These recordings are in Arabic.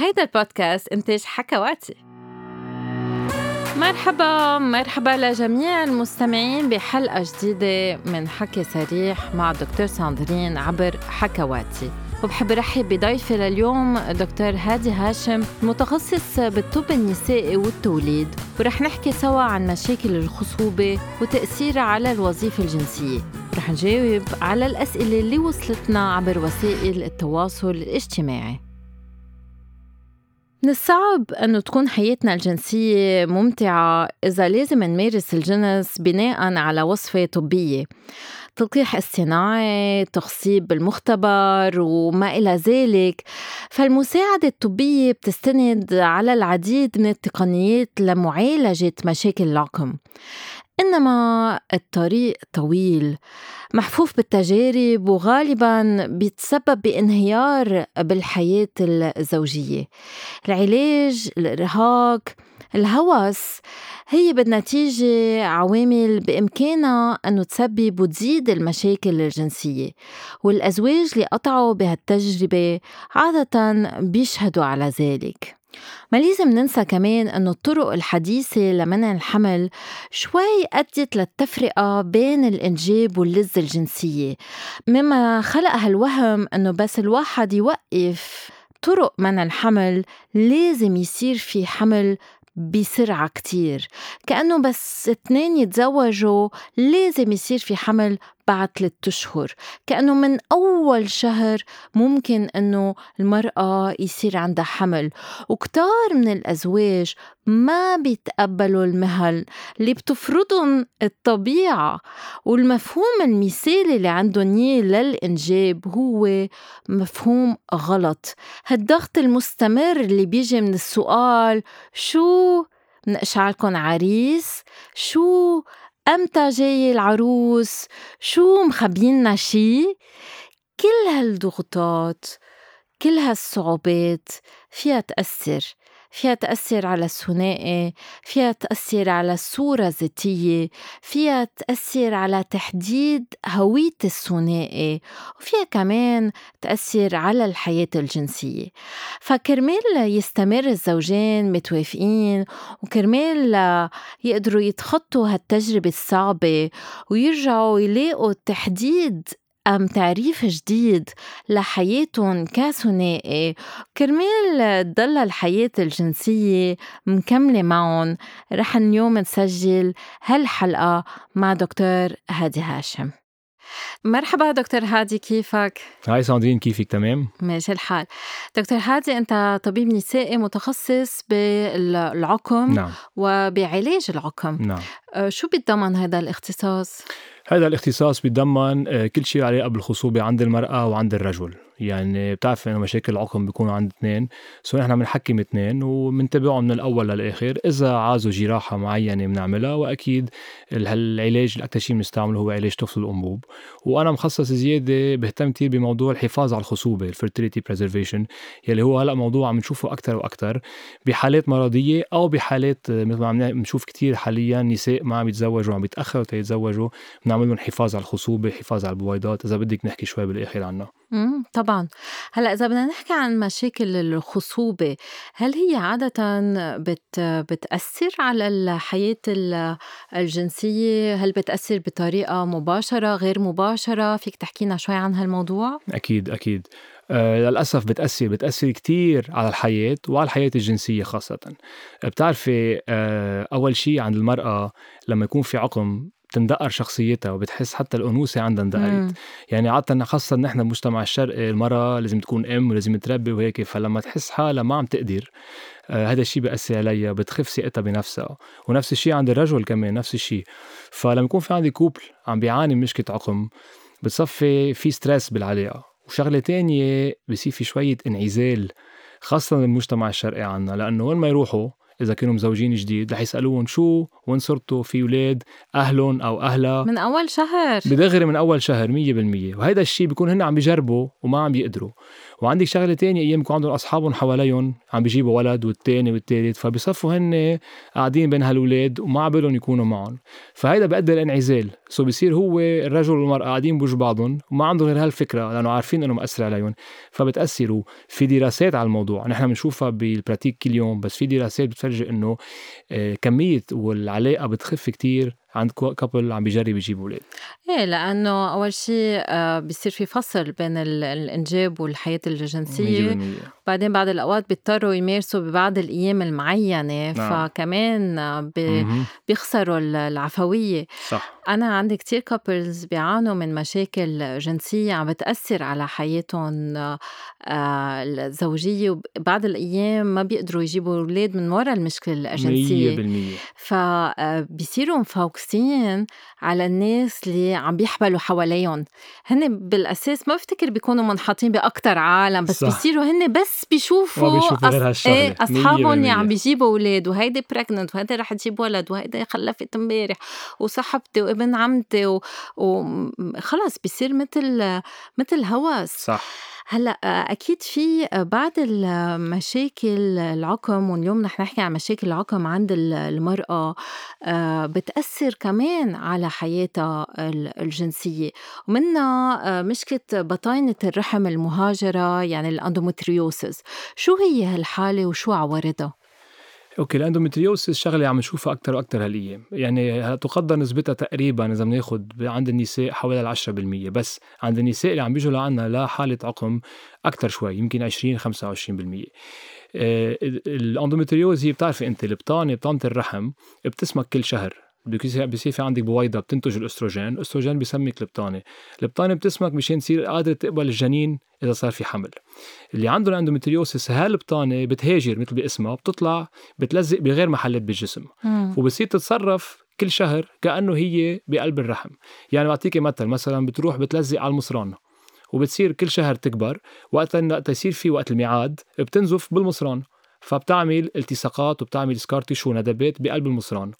هيدا البودكاست إنتاج حكواتي. مرحبا مرحبا لجميع المستمعين بحلقة جديدة من حكي صريح مع دكتور ساندرين عبر حكواتي. وبحب رحب بضيفي لليوم دكتور هادي هاشم متخصص بالطب النسائي والتوليد. ورح نحكي سوا عن مشاكل الخصوبة وتأثيرها على الوظيفة الجنسية. رح نجاوب على الأسئلة اللي وصلتنا عبر وسائل التواصل الاجتماعي. من الصعب أنه تكون حياتنا الجنسية ممتعة إذا لازم نمارس الجنس بناء على وصفة طبية. تلقيح اصطناعي تخصيب بالمختبر وما إلى ذلك. فالمساعدة الطبية بتستند على العديد من التقنيات لمعالجة مشاكل العقم. إنما الطريق طويل محفوف بالتجارب وغالبا بيتسبب بانهيار بالحياة الزوجية. العلاج الإرهاق الهوس هي بالنتيجة عوامل بإمكانها أنه تسبب وتزيد المشاكل الجنسية والأزواج اللي قطعوا بهالتجربة عادة بيشهدوا على ذلك. ما لازم ننسى كمان أنه الطرق الحديثة لمنع الحمل شوي أدت للتفرقة بين الإنجاب واللذة الجنسية. مما خلق هالوهم أنه بس الواحد يوقف طرق منع الحمل لازم يصير في حمل بسرعة كتير. كأنه بس اتنين يتزوجوا لازم يصير في حمل بعد ثلاثة أشهر. كأنه من أول شهر ممكن أنه المرأة يصير عندها حمل. وكتار من الأزواج ما بيتقبلوا المهل. اللي بتفرضهم الطبيعة. والمفهوم المثالي اللي عندهم إياه للإنجاب هو مفهوم غلط. هالضغط المستمر اللي بيجي من السؤال شو منقشعلكن عريس؟ شو أمتى جاي العروس؟ شو مخبينا شي؟ كل هالضغوطات كل هالصعوبات فيها تأثر. فيها تأثر على الثنائي فيها تأثر على الصورة الذاتية فيها تأثر على تحديد هوية الثنائي وفيها كمان تأثر على الحياة الجنسية. فكرمال يستمر الزوجين متوافقين وكرمال يقدروا يتخطوا هالتجربة الصعبة ويرجعوا يلاقوا تحديد أم تعريف جديد لحياتهم كثنائي كرمال تضل الحياة الجنسية مكملة معهم رح اليوم نسجل هالحلقة مع دكتور هادي هاشم. مرحبا دكتور هادي كيفك؟ هاي ساندرين كيفك؟ تمام؟ ماشي الحال. دكتور هادي أنت طبيب نسائي متخصص بالعقم نعم. وبعلاج العقم. نعم. أه، شو بيتضمن هذا الاختصاص؟ هذا الاختصاص بيتضمن آه، كل شيء عليه بالخصوبة عند المرأة وعند الرجل. يعني بتعرف إنه مشاكل العقم بيكونوا عند اثنين. سو نحن بنحكم اثنين وبنتبعهم من الأول للآخر إذا عازوا جراحة معينة بنعملها. وأكيد العلاج الأكثر شيء بنستعمله هو علاج طفل الأنبوب. وأنا مخصص زيادة بهتم كثير بموضوع الحفاظ على الخصوبة ال fertility preservation يلي هو هلأ موضوع عم نشوفه أكثر وأكثر بحالات مرضية أو بحالات مثل ما عم نشوف كثير حاليا نساء ما عم يتزوجوا عم يتأخروا تيتزوجوا بنعمل لهم حفاظ على الخصوبة حفاظ على البويضات إذا بدك نحكي شوي بالآخر عنها إمم، طبعًا. هلأ إذا بدنا نحكي عن مشاكل الخصوبة، هل هي عادةً بت بتأثّر على الحياة الجنسية؟ هل بتأثّر بطريقة مباشرة، غير مباشرة؟ فيك تحكينا شوي عن هالموضوع؟ أكيد، أكيد. آه للأسف بتأثّر، بتأثّر كتير على الحياة وعلى الحياة الجنسية خاصةً. بتعرفي آه أول شي عند المرأة لمّا يكون في عُقم بتندقر شخصيتها وبتحس حتى الأنوثة عندها اندقرت. يعني عادة خاصة نحن بمجتمع الشرقي المراه لازم تكون أم ولازم تربي وهيك فلما تحس حالها ما عم تقدر آه هذا الشيء بيأثر عليها بتخف ثقتها بنفسها. ونفس الشيء عند الرجل كمان نفس الشيء فلما يكون في عندي couple عم بيعاني من مشكلة عقم بتصفي في stress بالعلاقة. وشغلة تانية بصير في شوية انعزال خاصة بالمجتمع الشرقي عنا لأنه وين ما يروحوا إذا كانوا مزوجين جديد رح يسألوهم شو وين صرتوا في أولاد أهلهم أو أهلها. من أول شهر. بدغري من أول شهر 100% وهيدا الشيء بيكون هن عم بيجربوا وما عم بيقدروا. وعندك شغلة تانية أيام يكون عندهم أصحابهم حواليهم عم بيجيبوا ولد والتاني والتالت فبيصفوا هن قاعدين بين هالولاد وما عبالهم يكونوا معهم. فهيدا بيؤدي لانعزال so بصير هو الرجل والمرأة قاعدين بوجه بعضهم وما عندهم غير هالفكرة لأنه عارفين إنه مأثر عليهم. فبتأثروا. في دراسات على الموضوع نحن بنشوفها بال pratique كل يوم بس في دراسات بتفرجي إنه آه، كمية والعلاقة بتخف كتير. عند couple عم بيجرب يجيب أولاد إيه لأنه أول شيء آه، بيصير في فصل بين الإنجاب والحياة الجنسية. بعدين بعد الأوقات بيضطروا يمارسوا ببعض الأيام المعينة نعم. فكمان بي بيخسروا العفوية. صح. أنا عندي كتير couples بيعانوا من مشاكل جنسية عم بتأثر على حياتهم آه، الزوجية وبعد الأيام ما بيقدروا يجيبوا أولاد من وراء المشكلة الجنسية. 100% فبيصيروا مفوكسين على الناس اللي عم بيحبلوا حواليهم. هن بالأساس ما بفتكر بيكونوا منحطين باكثر عالم بس صح. بيصيروا هن بس بيشوفوا بيشوفوا غير هالشغلة. إيه أصحابهم اللي عم بيجيبوا أولاد وهيدي بريجننت وهيدي رح تجيب ولد وهيدي خلفت امبارح وصاحبتي وابن عمتي وخلص بيصير مثل مثل هوس. صح. هلأ أكيد في بعض المشاكل العقم واليوم رح نحكي عن مشاكل العقم عند المرأة بتأثر كمان على حياتها الجنسية. ومنها مشكلة بطانه الرحم المهاجرة يعني ال endometriosis. شو هي هالحالة وشو عوارضها؟ okay ال endometriosis شغلة عم نشوفها أكثر وأكثر هالايام يعني تقدر نسبتها تقريبا إذا بناخذ عند النساء حوالي 10% بس عند النساء اللي عم بيجوا لعنا لحالة عقم أكثر شوي يمكن 20 25% آه ال endométriose هي بتعرفي أنت البطانه بطانه الرحم بتسمك كل شهر. بصير في عندك بويضه بتنتج الأستروجين، الأستروجين بيسمك البطانه، البطانه بتسمك مشان تصير قادرة تقبل الجنين إذا صار في حمل. اللي عنده ال endometriosis هالبطانه بتهاجر مثل باسمها بتطلع بتلزق بغير محلات بالجسم. وبصير تتصرف كل شهر كأنه هي بقلب الرحم، يعني بعطيكي مثل مثلا بتروح بتلزق على المصران وبتصير كل شهر تكبر وقت يصير في وقت الميعاد بتنزف بالمصران. فبتعمل التصاقات وبتعمل scar tissue ندبات بقلب المصران.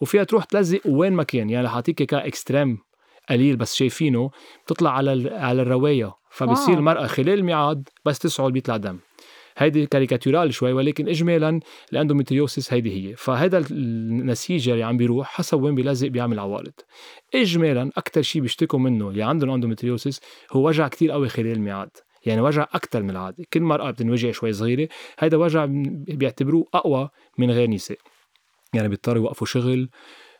وفيها تروح تلزق وين ما كان. يعني حاعطيكي ك extreme قليل بس شايفينه. بتطلع على على الرية. فبصير المراه خلال الميعاد بس تسعل بيطلع دم. هيدي caricatural شوي ولكن اجمالا ال endometriosis هيدي هي. فهذا النسيج اللي عم بيروح حسب وين بيلزق بيعمل عوارض. اجمالا أكثر شيء بيشتكوا منه اللي عندهم endometriosis هو وجع كتير قوي خلال الميعاد. يعني وجع أكثر من العادة. كل مرأة بتنوجع شوي صغيرة هذا وجع بيعتبروه أقوى من غير نساء. يعني بيضطروا يوقفوا شغل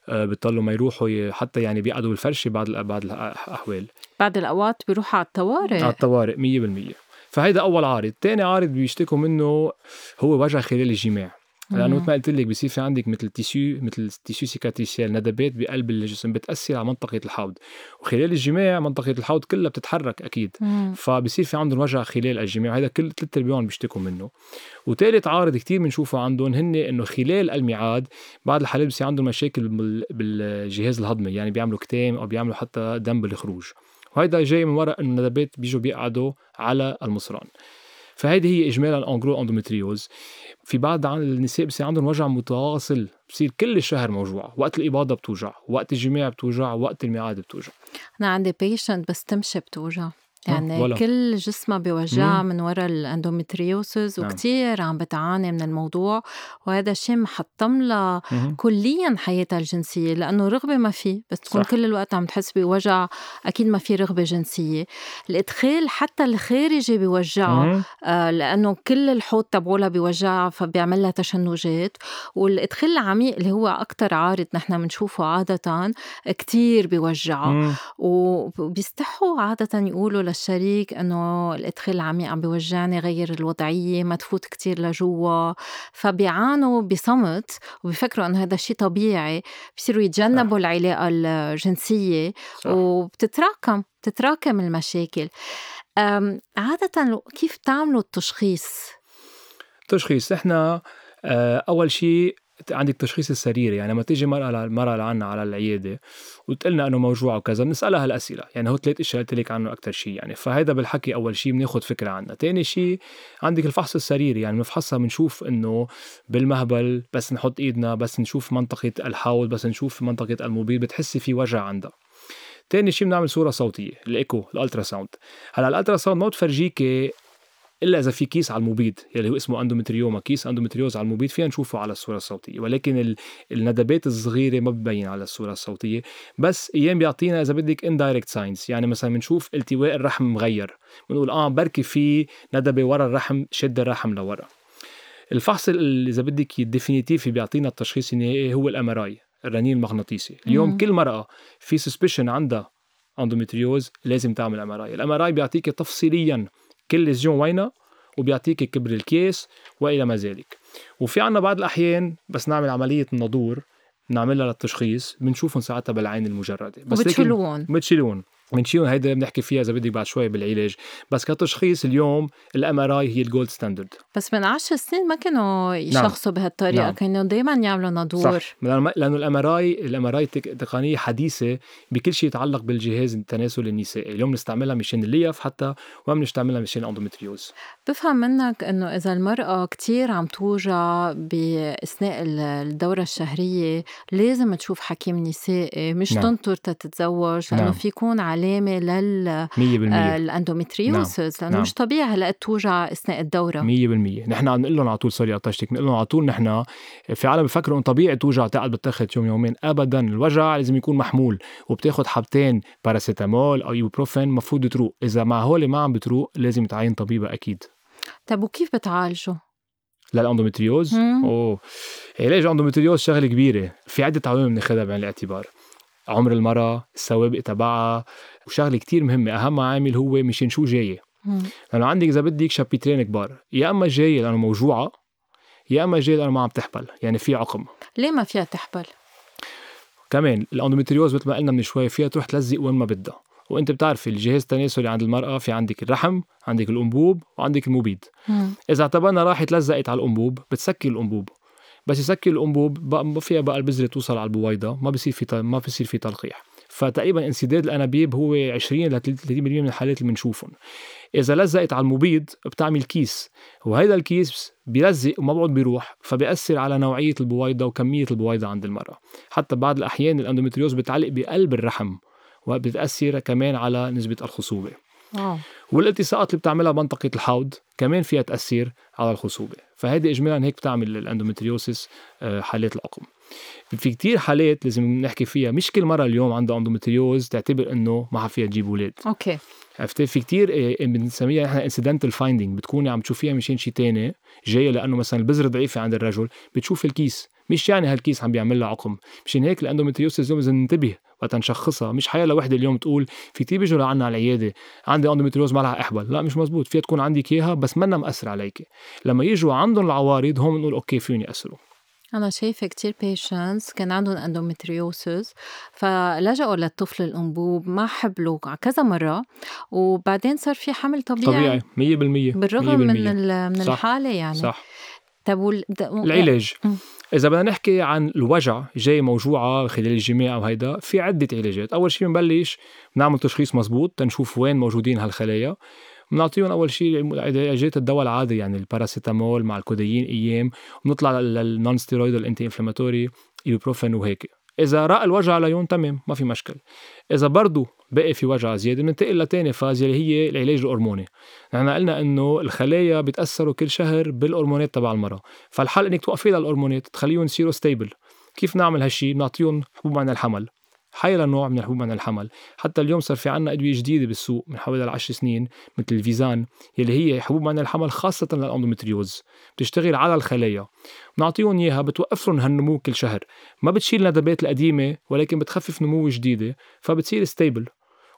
آه، بيضطروا ما يروحوا حتى يعني بيقعدوا بالفرشه بعض بعض الأحوال. بعد الأوقات بيروحوا على الطوارئ؟ على الطوارئ 100% فهيدا أول عارض. ثاني عارض بيشتكوا منه هو وجع خلال الجماع. لأنه مثل ما قلت لك بصير في عندك مثل tissu مثل tissu cicatriciel ندبات بقلب الجسم بتأثر على منطقة الحوض. وخلال الجماع منطقة الحوض كلها بتتحرك أكيد. فبصير في عندهم وجع خلال الجماع هذا كل ثلاث ارباعهم بيشتكوا منه. وثالث عارض كثير بنشوفه عندهم هن إنه خلال الميعاد بعض الحالات بصير عندهم مشاكل بالجهاز الهضمي يعني بيعملوا كتام أو بيعملوا حتى دم بالخروج. وهيدا جاي من وراء إنه الندبات بيجوا بيقعدوا على المصران. فهيدي هي اجمالا en gros endométriose في بعض عن النساء بصير عندهم وجع متواصل بصير كل الشهر موجوع وقت الإباضة بتوجع وقت الجماع بتوجع وقت الميعاد بتوجع. أنا عندي patiente بس تمشي بتوجع. يعني ولا. كل جسمها بوجعها من وراء ال endometriosis نعم. وكتير عم بتعاني من الموضوع وهذا الشيء محطم لها كليا حياتها الجنسية لأنه رغبة ما في بس تكون صح. كل الوقت عم تحس بوجع أكيد ما في رغبة جنسية. الإدخال حتى الخارجي بيوجعها آه لأنه كل الحوض تبعولها بيوجعها فبيعمل لها تشنجات. والإدخال العميق اللي هو أكثر عارض نحن بنشوفه عادة كتير بيوجعها وبيستحوا عادة يقولوا للشريك إنه الإدخال العميق عم بيوجعني غير الوضعية ما تفوت كتير لجوا فبيعانوا بصمت وبيفكروا إنه هذا شيء طبيعي بصيروا يتجنبوا صح. العلاقة الجنسية صح. وبتتراكم بتتراكم المشاكل عادة كيف تعملوا التشخيص؟ تشخيص إحنا آه، أول شيء عندك تشخيص السريري يعني لما تيجي مرأة المرأة لعنا على العيادة وتقلنا إنه موجوع وكذا بنسألها هالأسئلة. يعني هو ثلاث أشياء قلت لك عنه أكثر شيء يعني فهيدا بالحكي أول شيء بناخذ فكرة عنها. ثاني شيء عندك الفحص السريري يعني بنفحصها بنشوف إنه بالمهبل بس نحط إيدنا بس نشوف منطقة الحوض بس نشوف منطقة المبيض بتحسي في وجع عندها. تاني شيء بنعمل صورة صوتية ال echo ال ultrasound. هلأ ال ultrasound ما بتفرجيكي إلا إذا في كيس على المبيض يلي هو اسمه endometrioma كيس endométriose على المبيض فينا نشوفه على الصورة الصوتية ولكن الندبات الصغيرة ما ببين على الصورة الصوتية. بس أيام بيعطينا إذا بدك indirect signs يعني مثلا بنشوف التواء الرحم مغير بنقول آه بركي في ندبة ورا الرحم شد الرحم لورا. الفحص اللي إذا بدك ال définitif بيعطينا التشخيص النهائي هو ال MRI الرنين المغناطيسي. اليوم مم. كل مرأة في suspicion عندها endométriose لازم تعمل MRI ال MRI بيعطيك تفصيليا كل lésion وينها وبيعطيك كبر الكيس وإلى ما ذلك. وفي عنا بعض الأحيان بس نعمل عملية النادور نعملها للتشخيص بنشوفهم ساعتها بالعين المجردة. بس وبتشيلون. بتشيلون بنشيلهم هيدا بنحكي فيها إذا بدك بعد شوي بالعلاج بس كتشخيص اليوم ال MRI هي ال gold standard بس من عشر سنين ما كانوا نعم. يشخصوا نعم. بهالطريقة نعم. كانوا دائما يعملوا نادور صح لأنه ال MRI ال MRI تقنية حديثة بكل شيء يتعلق بالجهاز التناسلي النسائي اليوم بنستعملها مشان الليف حتى وما بنستعملها مشان ال endométriose بفهم منك إنه إذا المرأة كتير عم توجع بأثناء الدورة الشهرية لازم تشوف حكيم نسائي مش نعم. تنطر تتزوج لأنه نعم. في يكون على علامه لل 100% ال endometriosis نعم. لأنه نعم. مش طبيعي هلا توجع أثناء الدورة. 100% نحن عم نقول لهم على طول sorry قطشتك نقول لهم على طول نحن في عالم بفكروا إنه طبيعي توجع تقعد بتاخذ يوم يومين. ابدا الوجع لازم يكون محمول وبتاخذ حبتين باراسيتامول أو ايبوبروفين المفروض تروق إذا مع هول ما عم بتروق لازم تعين طبيبه أكيد. طيب وكيف بتعالجه؟ لل endométriose؟ أوه. علاج ال endométriose شغلة كبيرة؟ في عدة عوامل بناخذها بعين الاعتبار. عمر المرأة السوابق تبعها وشغلة كتير مهمة أهم عامل هو مشان شو جاية. لأنه عندك إذا بدك chapitre ين كبار يا إما جاية لأنه موجوعة يا إما جاية لأنه ما عم تحبل يعني في عقم. ليه ما فيها تحبل؟ كمان ال endométriose مثل ما قلنا من شوي فيها تروح تلزق وين ما بدها. وأنت بتعرفي الجهاز التناسلي عند المرأة في عندك الرحم عندك الأنبوب وعندك المبيض مم. إذا اعتبرنا راحت لزقت على الأنبوب بتسكر الأنبوب. بس يسكر الانبوب ما فيها بقى البذرة توصل على البويضة ما بصير في ما بصير في تلقيح. فتقريبا انسداد الأنابيب هو 20 ل 30% من الحالات اللي بنشوفهم. إذا لزقت على المبيض بتعمل كيس وهيدا الكيس بيلزق وما بقعد بيروح فبيأثر على نوعية البويضة وكمية البويضة عند المرأة. حتى بعض الأحيان ال endométriose بتعلق بقلب الرحم وبتأثر كمان على نسبة الخصوبة. أوه. والالتصاقات اللي بتعملها منطقة الحوض كمان فيها تأثير على الخصوبة. فهذه إجمالا هيك بتعمل ال endometriosis آه، حالات العقم في كتير حالات لازم نحكي فيها مش كل مرة اليوم عندها endométriose تعتبر إنه ما فيها تجيب أولاد. okay. عرفتي في كتير آه، بنسميها نحن incidental finding بتكوني عم تشوفيها مشان شيء تاني جاية لأنه مثلا البذرة ضعيفة عند الرجل بتشوف الكيس. مش يعني هالكيس عم بيعمل لها عقم مشان هيك ال endometriosis لازم ننتبه وقت نشخصها مش حيلا وحده اليوم تقول في كثير بيجوا لعنا على العيادة. عندي endométriose ما لها احبل لا مش مزبوط. فيها تكون عندك إياها بس منا مأثر عليك. لما يجوا عندهم العوارض هون بنقول okay فيهم يأثروا. أنا شايفة كتير patients كان عندهم endometriosis فلجأوا للطفل الأنبوب ما حبلوا كذا مرة. وبعدين صار في حمل طبيعي. طبيعي. 100% بالرغم 100%. من من. الحالة يعني. صح. طب وال... العلاج. إذا بدنا نحكي عن الوجع جاي موجوعة خلال الجماع أو هيدا في عدة علاجات. أول شيء بنبلش بنعمل تشخيص مزبوط تنشوف وين موجودين هالخلايا. بنعطيهم أول شيء علاجات الدواء العادي يعني الباراسيتامول مع الكوديين إيام. بنطلع لل non-steroid ال anti-inflammatory ibuprofen وهيك. إذا راق الوجع عليهم تمام ما في مشكل إذا برضه بقي في وجع زيادة بننتقل لتاني phase اللي هي العلاج الهرموني نحن قلنا إنه الخلايا بيتاثروا كل شهر بالهرمونات تبع المراه فالحل إنك توقفي للهرمونات تخليهم يصيروا stable كيف نعمل هالشي؟ بنعطيهم حبوب عن الحمل. حيلا نوع من الحبوب عن الحمل. حتى اليوم صار في عنا أدوية جديدة بالسوق من حوالي العشر سنين مثل ال Visanne يلي هي حبوب عن الحمل خاصة لل endométriose. بتشتغل على الخلايا. بنعطيهم إياها بتوقف لهم هالنمو كل شهر. ما بتشيل الندبات القديمة ولكن بتخفف نمو جديدة فبتصير stable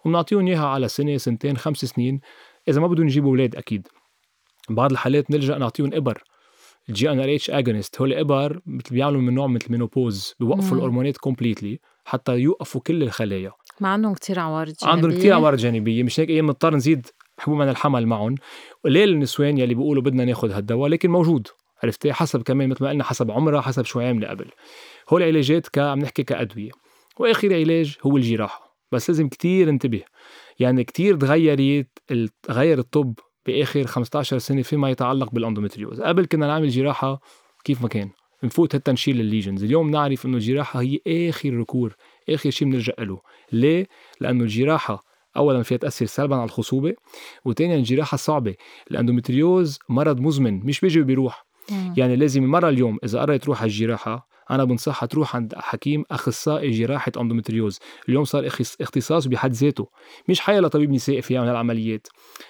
وبنعطيهم إياها على سنة سنتين خمس سنين. إذا ما بدهم يجيبوا أولاد أكيد. بعض الحالات نلجأ نعطيهم إبر. ال GnRH agonist هول إبر مثل بيعملوا من نوع مثل menopause بيوقفوا الهرمونات completely حتى يوقفوا كل الخلايا. ما عندهم كثير عوارض جانبيه عندهم كثير عوارض جانبيه مش هيك أيام نضطر نزيد حبوب منع الحمل معهم. قليل النسوان يلي بيقولوا بدنا ناخذ هالدواء لكن موجود. عرفتي؟ حسب كمان مثل ما قلنا حسب عمرها حسب شو عاملة قبل. هول علاجات ك عم نحكي كأدوية. وآخر علاج هو الجراحة. بس لازم كتير انتبه. يعني كتير تغيرت تغير الطب بآخر 15 سنة فيما يتعلق بال endométriose قبل كنا نعمل جراحة كيف ما كان نفوت حتى نشيل ال lesions اليوم نعرف إنه الجراحة هي آخر recours آخر شيء بنرجع له. ليه؟ لأنه الجراحة اولا فيها تاثر سلبا على الخصوبة وثانيا الجراحة صعبة. ال endométriose مرض مزمن مش بيجي وبيروح. يعني لازم المرة اليوم إذا قررت تروح على الجراحة أنا بنصحها تروح عند حكيم أخصائي جراحة endométriose اليوم صار اختصاص بحد ذاته. مش حيلا طبيب نسائي في يعمل العمليات.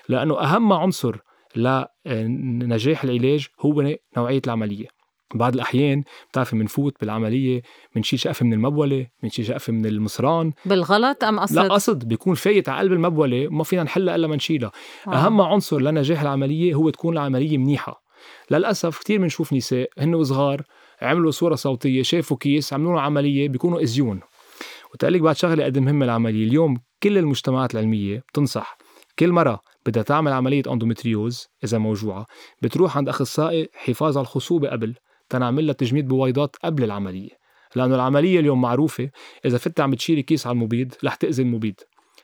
لأنه أهم عنصر لنجاح العلاج هو نوعية العملية. بعض الأحيان بتعرفي بنفوت بالعملية بنشيل شقفة من المبولة بنشيل شقفة من المصران. بالغلط أم قصد؟ لا قصد. بيكون فايت على قلب المبولة وما فينا نحلها إلا ما نشيلها. آه. أهم عنصر لنجاح العملية هو تكون العملية منيحة. للأسف كثير بنشوف نساء هن وصغار عملوا صورة صوتية شافوا كيس عملوا عملية بيكونوا أذيوهن. وتقلك بعد شغلة قد مهمة العملية. اليوم كل المجتمعات العلمية بتنصح. كل مرة بدها تعمل عملية endométriose إذا موجوعة بتروح عند أخصائي حفاظ على الخصوبة قبل تنعمل لها تجميد بويضات قبل العملية. لأنه العملية اليوم معروفة إذا فت عم بتشيلي كيس على المبيض رح تأذي المبيض.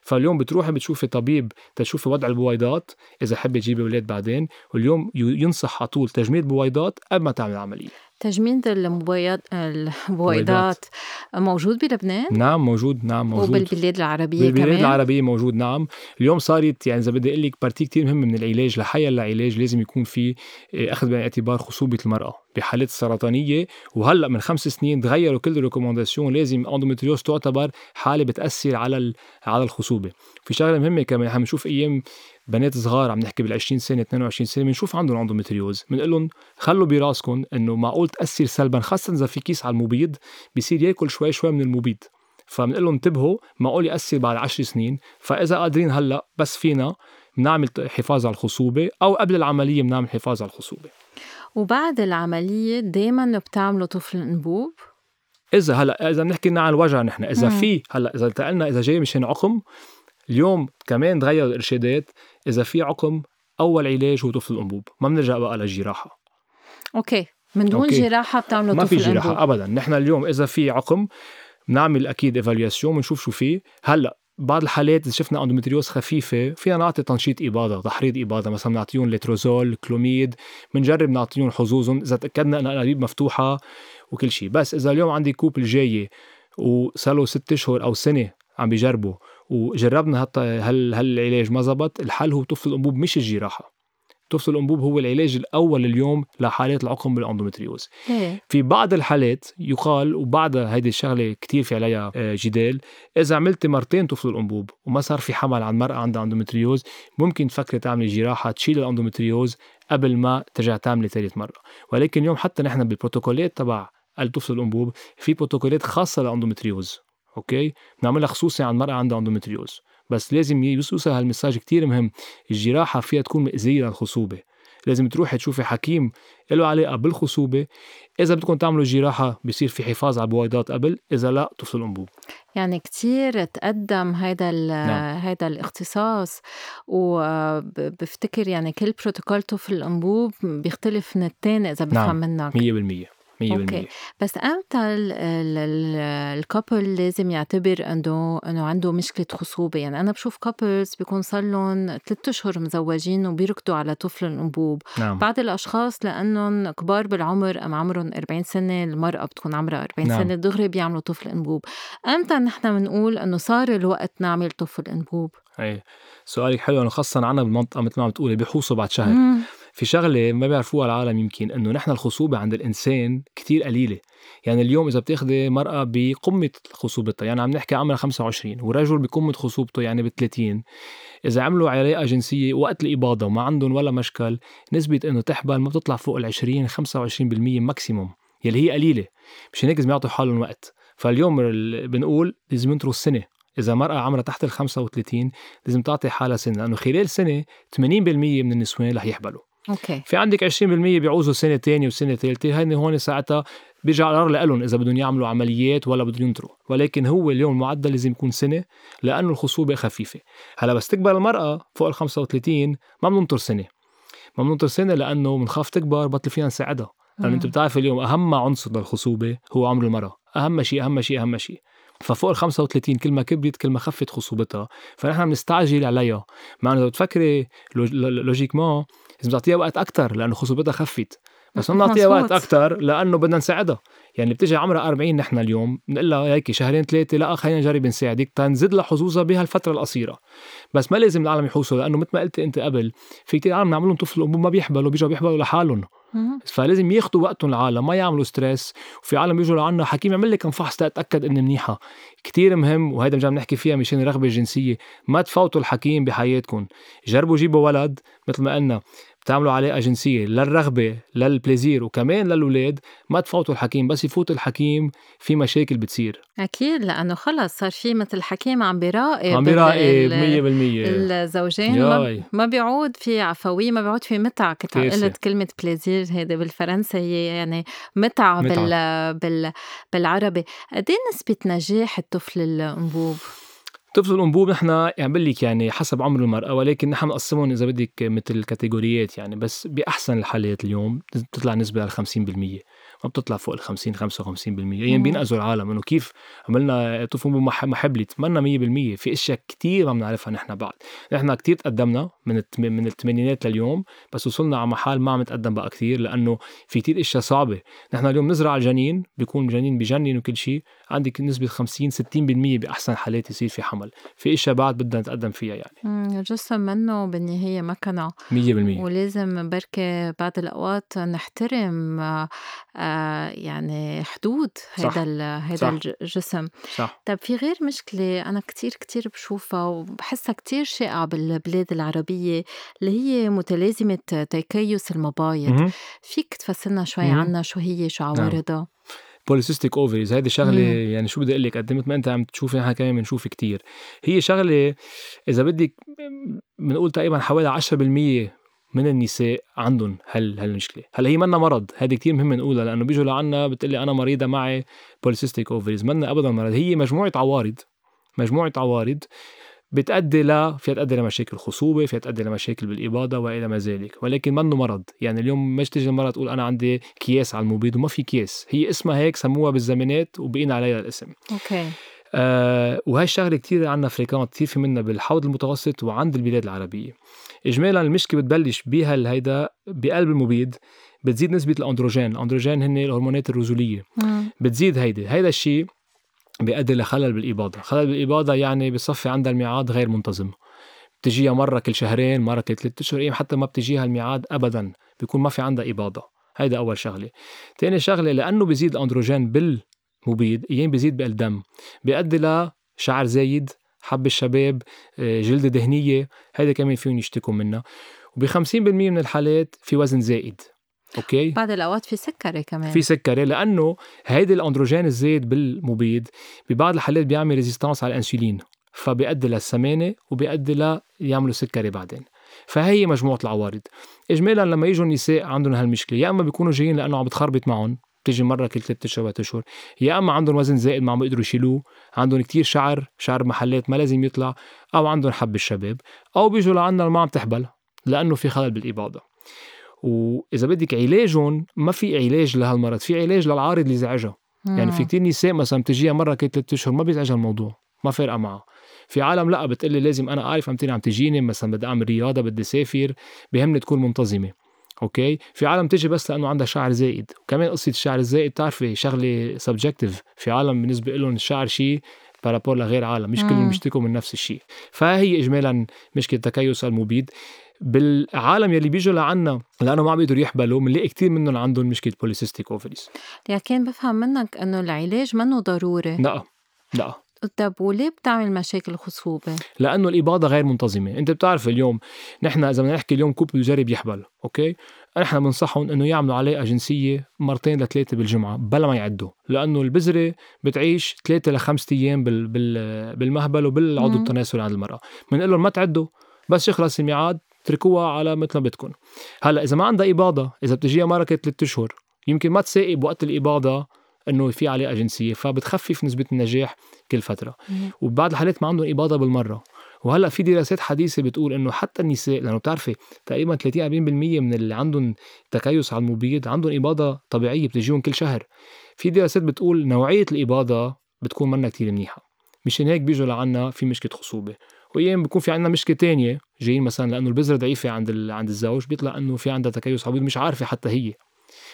فاليوم بتروحي بتشوفي طبيب تشوفي وضع البويضات إذا حابه تجيبي أولاد بعدين واليوم ينصح على طول تجميد بويضات قبل ما تعمل عملية. تجميد المبيض البويضات موجود بلبنان؟ نعم موجود. نعم موجود. وبالبلاد العربية بالبلاد كمان؟ العربية موجود نعم. اليوم صارت يعني إذا بدي أقول لك partie كتير مهمة من العلاج. لحيلا علاج لازم يكون في آه، أخذ بعين الاعتبار خصوبة المرأة بحالات السرطانية وهلأ من خمس سنين تغيروا كل ال recommandations. لازم endométriose تعتبر حالة بتأثر على على الخصوبة. في شغلة مهمة كمان عم نشوف أيام بنات صغار عم نحكي بال 20 سنة 22 سنة بنشوف عندهم endométriose بنقول لهم خلوا براسكم إنه معقول تأثر سلبا خاصة إذا في كيس على المبيض بيصير يأكل شوي شوي من المبيض. فبنقول لهم انتبهوا معقول يأثر بعد عشر سنين. فإذا قادرين هلأ بس فينا بنعمل حفاظ على الخصوبة أو قبل العملية بنعمل حفاظ على الخصوبة. وبعد العملية دائما بتعملوا طفل انبوب إذا هلأ إذا بنحكي عن الوجع نحن مم. في هلأ إذا انتقلنا إذا جاي مشان عقم اليوم كمان تغير الإرشادات. إذا في عقم أول علاج هو طفل الأنبوب. ما بنرجع بقى للجراحة. أوكي. من دون okay. جراحة بتعملوا ما في جراحة أنبوب. أبدا. نحن اليوم إذا في عقم بنعمل أكيد évaluation بنشوف شو فيه. هلأ بعض الحالات إذا شفنا endométriose خفيفة فينا نعطي تنشيط اباضه تحريض اباضه مثلا نعطيهم letrozole Clomid بنجرب نعطيهم حظوظهم. إذا تأكدنا ان الانابيب مفتوحة وكل شيء. بس إذا اليوم عندي couple جاي وصار له ست أشهر أو سنة عم بيجربوا وجربنا هالط- هال هالعلاج ما زبط. الحل هو طفل الأنبوب مش الجراحة. طفل الأنبوب هو العلاج الأول اليوم لحالات العقم بال endométriose. ليه؟ في بعض الحالات يقال وبعدها هيدي الشغلة كتير في عليها آه، جدال إذا عملت مرتين طفل الأنبوب وما صار في حمل عن مرأة عندها endométriose ممكن تفكري تعملي جراحة تشيل ال endométriose قبل ما ترجع تعملي ثالث مرة. ولكن اليوم حتى نحن بالبروتوكولات تبع الطفل الأنبوب في بروتوكولات خاصة لل endométriose okay؟ بنعملها خصوصي عن مرأة عندها endométriose بس لازم يوصل هال message كتير مهم. الجراحة فيها تكون مأذية للخصوبة. لازم تروحي تشوفي حكيم له علاقة بالخصوبة. إذا بدكم تعملوا جراحة بصير في حفاظ على البويضات قبل إذا لا طفل الانبوب يعني كتير تقدم هذا نعم. هذا الاختصاص. وبفتكر يعني كل بروتوكول طفل الأنبوب بيختلف من الثاني إذا بفهم نعم. منك. 100% 100% okay. بس إمتى ال- ال- ال- ال couple لازم يعتبر انه إنه عنده مشكلة خصوبة. يعني أنا بشوف couples بيكون صار لهم ثلاث أشهر مزوجين وبيركضوا على طفل الأنبوب. نعم. بعض الأشخاص لأنهم كبار بالعمر أم عمرهم 40 سنة المرأة بتكون عمرها 40 نعم. سنة دغري بيعملوا طفل أنبوب. إمتى نحن بنقول إنه صار الوقت نعمل طفل أنبوب. إيه. سؤالك حلو انه خاصة عنا بالمنطقة مثل ما عم تقولي بيحوسوا بعد شهر. مم. في شغلة ما بيعرفوها العالم يمكن إنه نحن الخصوبة عند الإنسان كتير قليلة. يعني اليوم إذا بتاخذي مرأة بقمة خصوبتها يعني عم نحكي عمرها 25 ورجل بقمة خصوبته يعني ب 30 إذا عملوا علاقه جنسيه وقت الإباضة وما عندهم ولا مشكل نسبة إنه تحبل ما بتطلع فوق ال 20 25% maximum يلي هي قليلة. مشان هيك لازم يعطوا حالهم وقت. فاليوم ال- بنقول لازم ينطروا السنة. إذا مرأة عمرها تحت ال 35 لازم تعطي حالها سنة لأنه خلال سنة 80% من النسوان رح يحبلوا. okay. في عندك 20% بيعوزوا سنة ثانية وسنة ثالثه هن هون ساعتها بيرجع القرار لهم إذا بدهم يعملوا عمليات ولا بدهم ينطروا. ولكن هو اليوم المعدل لازم يكون سنة لأنه الخصوبة خفيفة. هلا بس تكبر المرأة فوق ال 35 ما بننطر سنة. ما بننطر سنة لأنه بنخاف تكبر بطل فينا نساعدها. لأنه أنت بتعرف اليوم أهم عنصر للخصوبة هو عمر المرأة. أهم شيء أهم شيء أهم شيء. ففوق ال 35 كل ما كبرت كل ما خفت خصوبتها. فنحن بنستعجل عليها. مع إنه لو تفكري لوج- logiquement لازم تعطيها وقت أكثر لأنه خصوبتها خفت. بس بدنا نعطيها وقت أكثر لأنه بدنا نساعدها. يعني بتجي عمرها 40 نحن اليوم بنقول لها هيك شهرين ثلاثة لا خلينا نجرب نساعدك تنزيد لها حظوظها بهالفترة القصيرة. بس ما لازم العالم يحوسوا لأنه مثل ما قلت أنت قبل في كثير عالم نعمل لهم طفل الانبوب ما بيحبلوا بيجوا بيحبلوا لحالهم. فلازم ياخذوا وقتهم العالم ما يعملوا stress. وفي عالم بيجوا لعنا حكيم يعمل لي كم فحص تتأكد اني منيحة. كتير مهم وهيدا مجال نحكي فيها مشان الرغبة الجنسية. ما تفوتوا الحكيم بحياتكم. جربوا جيبوا ولد مثل ما قلنا. بتعملوا علاقه جنسيه للرغبه للبليزير وكمان للاولاد ما تفوتوا الحكيم بس يفوت الحكيم في مشاكل بتصير. أكيد لأنه خلص صار في مثل حكيم عم بيراقب عم بيراقب 100% الزوجين ما, ما بيعود في عفوية ما بيعود في متعة كنت قلت كلمة بليزير هيدي بالفرنسي هي يعني متعة, متعة. بال بال بالعربي. قد إيه نسبة نجاح الطفل الانبوب طفل الانبوب نحن يعني بقول لك يعني حسب عمر المرأة ولكن نحن نقسمهم إذا بدك مثل كاتيجوريات يعني بس بأحسن الحالات اليوم بتطلع نسبة على 50% ما بتطلع فوق ال 50 55% يعني بينقذوا العالم إنه كيف عملنا طفل محب لي تمنى 100% في أشياء كثير ما بنعرفها نحن بعد. نحن كثير تقدمنا من من الثمانينات لليوم بس وصلنا على محل ما عم نتقدم بقى كثير لأنه في كثير أشياء صعبة. نحن اليوم نزرع الجنين بيكون جنين بجنن وكل شيء عندك نسبة 50 60% بأحسن حالات يصير في حمل. في إشياء بعد بدنا نتقدم فيها يعني. الجسم منه بالنهاية مكنة. 100% ولازم بركي بعض الأوقات نحترم آه يعني حدود هذا هذا الجسم صح. طيب في غير مشكلة أنا كتير كتير بشوفها وبحسها كتير شائعة بالبلاد العربية اللي هي متلازمة تكيس المبايض. فيك تفسرنا شوي عنها شو هي شو نعم. عوارضها polycystic ovaries هيدي شغله مم. يعني شو بدي أقول لك قد ما أنت عم تشوفي نحن كمان بنشوف كتير. هي شغلة إذا بدك بنقول تقريبا حوالي 10% من النساء عندهم هال هالمشكلة. هلأ هي منا مرض. هذه كتير مهم نقولها لأنه بيجوا لعنا بتقلي أنا مريضة معي polycystic ovaries منا ابدا مرض. هي مجموعة عوارض. مجموعة عوارض بتأدي ل فيها تؤدي لمشاكل خصوبة فيها تؤدي لمشاكل بالإباضة وإلى ما ذلك. ولكن منه مرض. يعني اليوم مش تيجي المرأة تقول أنا عندي كياس على المبيض وما في كياس. هي اسمها هيك سموها بالزمانات وبقينا عليها الاسم. okay. آه وهي الشغلة كثير عندنا fréquente كثير في منها بالحوض المتوسط وعند البلاد العربية. اجمالا المشكلة بتبلش بها هيدا بقلب المبيض بتزيد نسبة الأندروجين. الأندروجين هن الهرمونات الرجولية. بتزيد هيدي. هيدا الشيء بيؤدي لخلل بالإباضة خلل بالإباضة يعني بصفي عندها الميعاد غير منتظم. بتجيها مرة كل شهرين مرة كل ثلاثة أشهر إيه حتى ما بتجيها الميعاد أبدا. بيكون ما في عندها إباضة هيدا أول شغلة. تاني شغلة لأنه بيزيد الأندروجين بالمبيض أيام بيزيد بالدم. بيؤدي لشعر زايد حب الشباب آه، جلدة دهنية هيدا كمان فيهم يشتكوا منها. وب 50% من الحالات في وزن زائد Okay. بعض الأوقات في سكري كمان. في سكري لأنه هيدي الأندروجين الزايد بالمبيض ببعض الحالات بيعمل résistance على الإنسولين فبيؤدي للسمانة وبيؤدي ل يعملوا سكري بعدين. فهي مجموعة العوارض. اجمالا لما يجوا النساء عندهم هالمشكلة يا إما بيكونوا جايين لأنه عم بتخربط معهم بتيجي مرة كل ثلاث أشهر أشهر يا إما عندهم وزن زائد ما عم بيقدروا يشيلوه عندهم كتير شعر شعر محلات ما لازم يطلع أو عندهم حب الشباب أو بيجوا لعنا ما عم تحبل لأنه في خلل بالإباضة. وإذا بدك علاجهم ما في علاج لهالمرض في علاج للعارض اللي زعجها. يعني في كتير نساء مثلا بتجيها مرة كل ثلاث أشهر ما بيزعجها الموضوع ما فارقة معها. في عالم لا بتقلي لازم أنا أعرف إمتى عم تجيني مثلا بدي أعمل رياضة بدي سافر بهمني تكون منتظمة. okay؟ في عالم تجي بس لأنه عندها شعر زائد. وكمان قصة الشعر الزائد بتعرفي شغلة subjective في عالم بالنسبة لهم الشعر شيء par rapport لغير عالم مش كلهم بيشتكوا من نفس الشيء. فهي اجمالا مشكلة تكيس المبيض. بالعالم يلي بيجوا لعنا لأنه ما عم بيقدروا يحبلوا بنلاقي كثير منهم عندهم مشكلة polycystic ovaries لكن بفهم منك إنه العلاج منه ضروري. لا لا. طب وليه بتعمل مشاكل خصوبة؟ لأنه الإباضة غير منتظمة، أنت بتعرف اليوم نحن إذا بدنا نحكي اليوم couple بده يحبل، okay؟ نحن بنصحهم إنه يعملوا علاقة جنسية مرتين لثلاثة بالجمعة بلا ما يعدوا، لأنه البذرة بتعيش ثلاثة لخمسة أيام بال... بال... بالمهبل وبالعضو التناسلي عند المرأة، بنقول لهم ما تعدوا بس يخلص الميعاد اتركوها على مثل ما بدكم هلأ إذا ما عندها إباضة إذا بتجيها مركه ثلاث أشهر يمكن ما تساقي بوقت الإباضة إنه في علاقه جنسيه فبتخفف نسبة النجاح كل فترة. وبعض الحالات ما عندهم إباضة بالمرة. وهلأ في دراسات حديثة بتقول إنه حتى النساء لأنه بتعرفي تقريبا 30 40% من اللي عندهم تكيس على المبيض عندهم إباضة طبيعية بتجيهم كل شهر. في دراسات بتقول نوعية الإباضة بتكون منا كتير منيحة. مشان هيك بيجوا لعنا في مشكلة خصوبة. وايام بيكون في عندنا مشكلة تانية جايين مثلا لأنه البذرة ضعيفة عند عند الزوج بيطلع إنه في عندها تكيس عبيط مش عارفة حتى هي.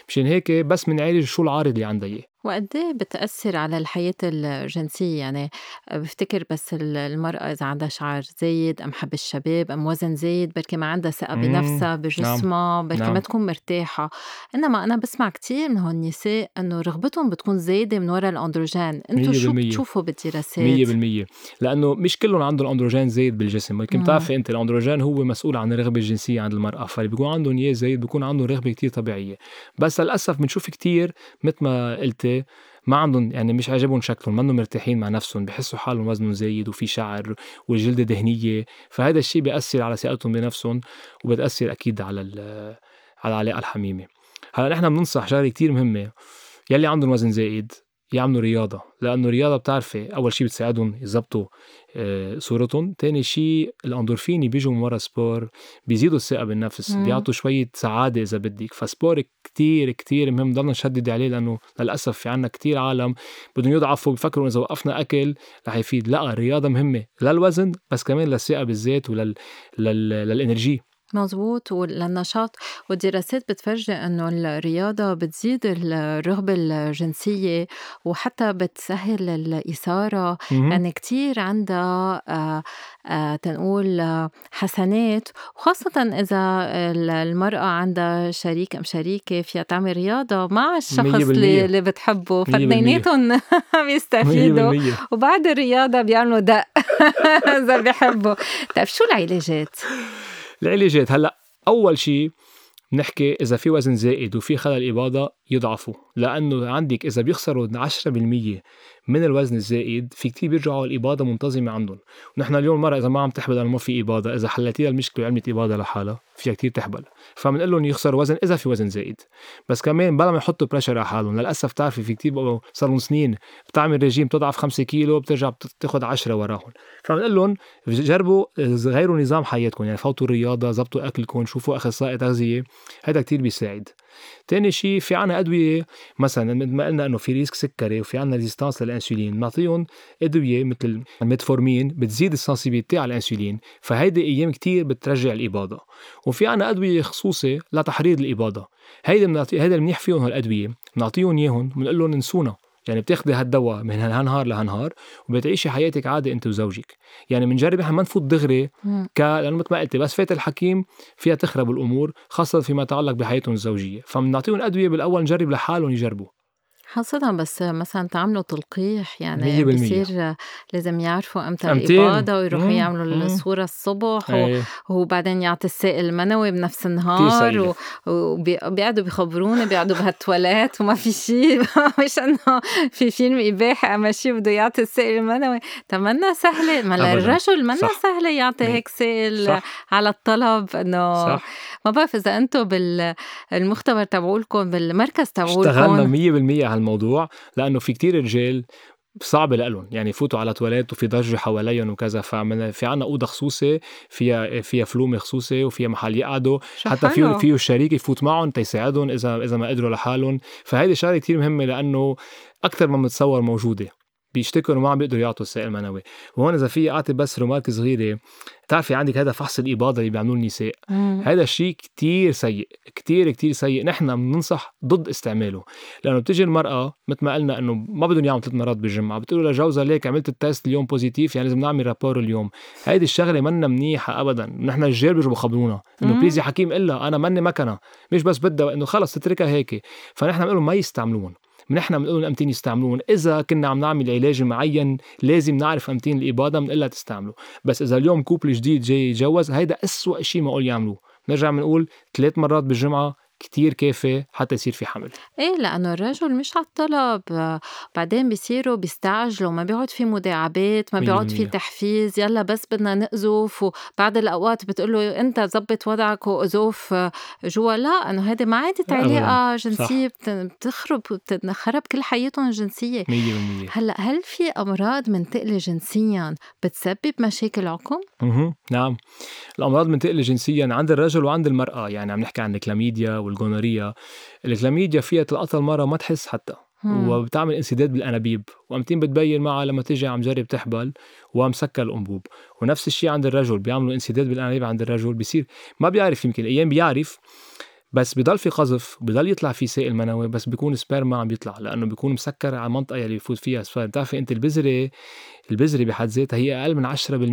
مشان هيك بس بنعالج شو العارض اللي عندها إياه وقد إيه بتأثر على الحياة الجنسية يعني بفتكر بس المرأة إذا عندها شعر زايد أم حب الشباب أم وزن زايد بركي ما عندها ثقة بنفسها نعم. بجسمها بركي نعم. ما تكون مرتاحة إنما أنا بسمع كتير من هون النساء إنه رغبتهم بتكون زايدة من وراء الأندروجين أنتوا شو 100% بتشوفوا بالدراسات؟ 100% لأنه مش كلهم عندهم الاندروجين زايد بالجسم ولكن مم. بتعرفي أنت الأندروجين هو مسؤول عن الرغبة الجنسية عند المرأة فاللي بيكون عندهم اياه زايد بيكون عندهم رغبة كتير طبيعية بس للأسف بنشوف كتير مثل ما قلتي ما عندهم يعني مش عاجبهم شكلهم منهم مرتاحين مع نفسهم بحسوا حالهم وزنهم زايد وفي شعر والجلد دهنية فهذا الشيء بيأثر على ثقتهم بنفسهم وبتأثر أكيد على على العلاقة الحميمة. هلأ نحن بننصح شغلة كتير مهمة يلي عندهم وزن زايد يعملوا رياضة لأنه الرياضة بتعرفي أول شيء بتساعدهم يظبطوا صورتهم تاني شيء الأندورفين اللي بيجوا من ورا سبور بيزيدوا الثقة بالنفس مم. بيعطوا شوية سعادة إذا بدك. فسبور كتير كتير مهم. ضلنا نشدد عليه لأنه للأسف في عنا كتير عالم بدهم يضعفوا بفكروا إذا وقفنا أكل رح يفيد. لأ الرياضة مهمة للوزن بس كمان للثقة بالذات ولل لل... للإنرجي. مزبوط وللنشاط والدراسات بتفرجي إنه الرياضة بتزيد الرغبة الجنسية وحتى بتسهل الإثارة مهم. يعني كتير عندها آه، آه، تنقول آه، حسنات وخاصة إذا ال- المرأة عندها شريك أم شريكة فيها تعمل رياضة مع الشخص اللي. اللي بتحبه. فاثنيناتهم بيستفيدوا وبعد الرياضة بيعملوا دق إذا بيحبوا طيب شو العلاجات؟ العلاجات هلأ أول شيء بنحكي إذا في وزن زائد وفي خلل إباضة يضعفوا لأنه عندك إذا بيخسروا 10% من الوزن الزائد في كتير بيرجعوا الإباضة منتظمة عندهم. ونحن اليوم المرأة إذا ما عم تحبل لأنه ما في إباضة إذا حلتيها المشكلة وعملت إباضة لحالها فيها كتير تحبل. فبنقول لهم يخسروا وزن إذا في وزن زائد. بس كمان بلا ما يحطوا بريشر على حالهم للأسف بتعرفي في كتير صار لهم سنين بتعمل ريجيم بتضعف 5 كيلو بترجع بتاخذ 10 وراهم. فبنقول لهم جربوا غيروا نظام حياتكم يعني فوتوا الرياضة زبطوا أكلكم شوفوا أخصائي تغذية هذا كتير بيساعد. تاني شيء في عنا أدوية مثلا مثل ما قلنا إنه في risque سكري وفي عنا résistance للإنسولين. بنعطيهم أدوية مثل الميتفورمين بتزيد ال sensitivity على الإنسولين فهيدي أيام كتير بترجع الإباضة. وفي عنا أدوية خصوصي لتحريض الإباضة. هيدي بنعطي هيدا المنيح فيهم هالأدوية بنعطيهم إياهم بنقول لهم انسونا. يعني بتاخدي هالدواء من هالنهار لهالنهار وبتعيشي حياتك عادي انت وزوجك. يعني بنجرب إحنا ما نفوت دغري. ك لأنه مثل ما قلتي بس فات الحكيم فيها تخرب الأمور خاصة فيما يتعلق بحياتهم الزوجية. فبنعطيهم أدوية بالأول نجرب لحالهم يجربوا. خاصة بس مثلا تعملوا تلقيح مية يعني بالمية. بصير لازم يعرفوا إمتى أمتين. الإباضة ويروحوا. يعملوا. الصورة الصبح و- إيه وبعدين يعطي السائل المنوي بنفس كتير النهار سيئة. وبيقعدوا بيخبروني بيقعدوا بهالتواليت وما في شيء مش إنه في فيلم اباحي أما شيء بده يعطي السائل المنوي طب منا سهلة ما أبداً. للرجل منا صح. سهلة يعطي مي- هيك سائل صح على الطلب إنه صح ما بعرف إذا أنتم بالمختبر تبعولكم بالمركز اشتغلنا تبعولكم 100% على الموضوع لأنه في كتير رجال صعب لهم يعني يفوتوا على تواليت وفي ضجة حواليهم وكذا. فمن في عنا أوضة خصوصي فيها فيها فلومة خصوصي وفيها محل يقعدوا. حتى. فيه فيه الشريك يفوت معهم تيساعدهم إذا إذا ما قدروا لحالهم. فهيدي شغلة كتير مهمة لأنه أكثر ما بنتصور موجودة. بيشتكوا إنه ما عم بيقدروا يعطوا السائل المنوي وهون إذا في اعطي بس remarque صغيرة بتعرفي عندك هذا فحص الإباضة اللي بيعملوه النساء؟ مم. هذا الشيء كتير سيء كتير كتير سيء. نحن بننصح ضد استعماله. لأنه بتجي المرأة مثل ما قلنا إنه ما بدهم يعملوا ثلاث مرات بالجمعة. بتقول لجوزها ليك عملت ال test اليوم positive يعني لازم نعمل rapport اليوم. هيدي الشغلة منا منيحة ابدا. نحن الرجال بيجوا بخبرونا. إنه. please يا حكيم إلا أنا ماني مكنة. مش بس بدها إنه خلص تتركها هيك. فنحن بنقول ما يستعملون. نحن بنقول لهم أمتين يستعملون. إذا كنا عم نعمل علاج معين لازم نعرف أمتين الاباضه بنقول تستعملوا بس إذا اليوم couple جديد جاي يتجوز هيدا أسوأ شيء معقول يعملوه. نرجع بنقول ثلاث مرات بالجمعة كتير كافي حتى يصير في حمل. إيه لأنه الرجل مش على الطلب بعدين بيصيروا بيستعجلوا ما بيقعد في مداعبات ما بيقعد في. تحفيز يلا بس بدنا نقذف وبعد الأوقات بتقول له أنت زبط وضعك وقذف آه، جوا. لا أنه هيدي ما عادت. علاقة جنسية بت- بتخرب بتنخرب كل حياتهم الجنسية. مية بالمية. هلأ هل في أمراض منتقلة جنسيا بتسبب مشاكل عقم؟ نعم. الأمراض منتقلة جنسيا عند الرجل وعند المرأة. يعني عم نحكي عن الكلاميديا والجونوريا الكلاميديا فيها تلقطها المراه ما تحس حتى مم. وبتعمل انسداد بالأنابيب وامتين بتبين معها لما تيجي عم تجرب تحبل ومسكر الأنبوب. ونفس الشيء عند الرجل بيعملوا انسداد بالأنابيب عند الرجل بيصير ما بيعرف يمكن أيام بيعرف بس بضل في قذف بضل يطلع في سائل منوي بس بيكون sperm ما عم بيطلع لأنه بيكون مسكر على المنطقة اللي بفوت فيها. sperm بتعرفي انت البذرة البذرة بحد ذاتها هي أقل من 10% من,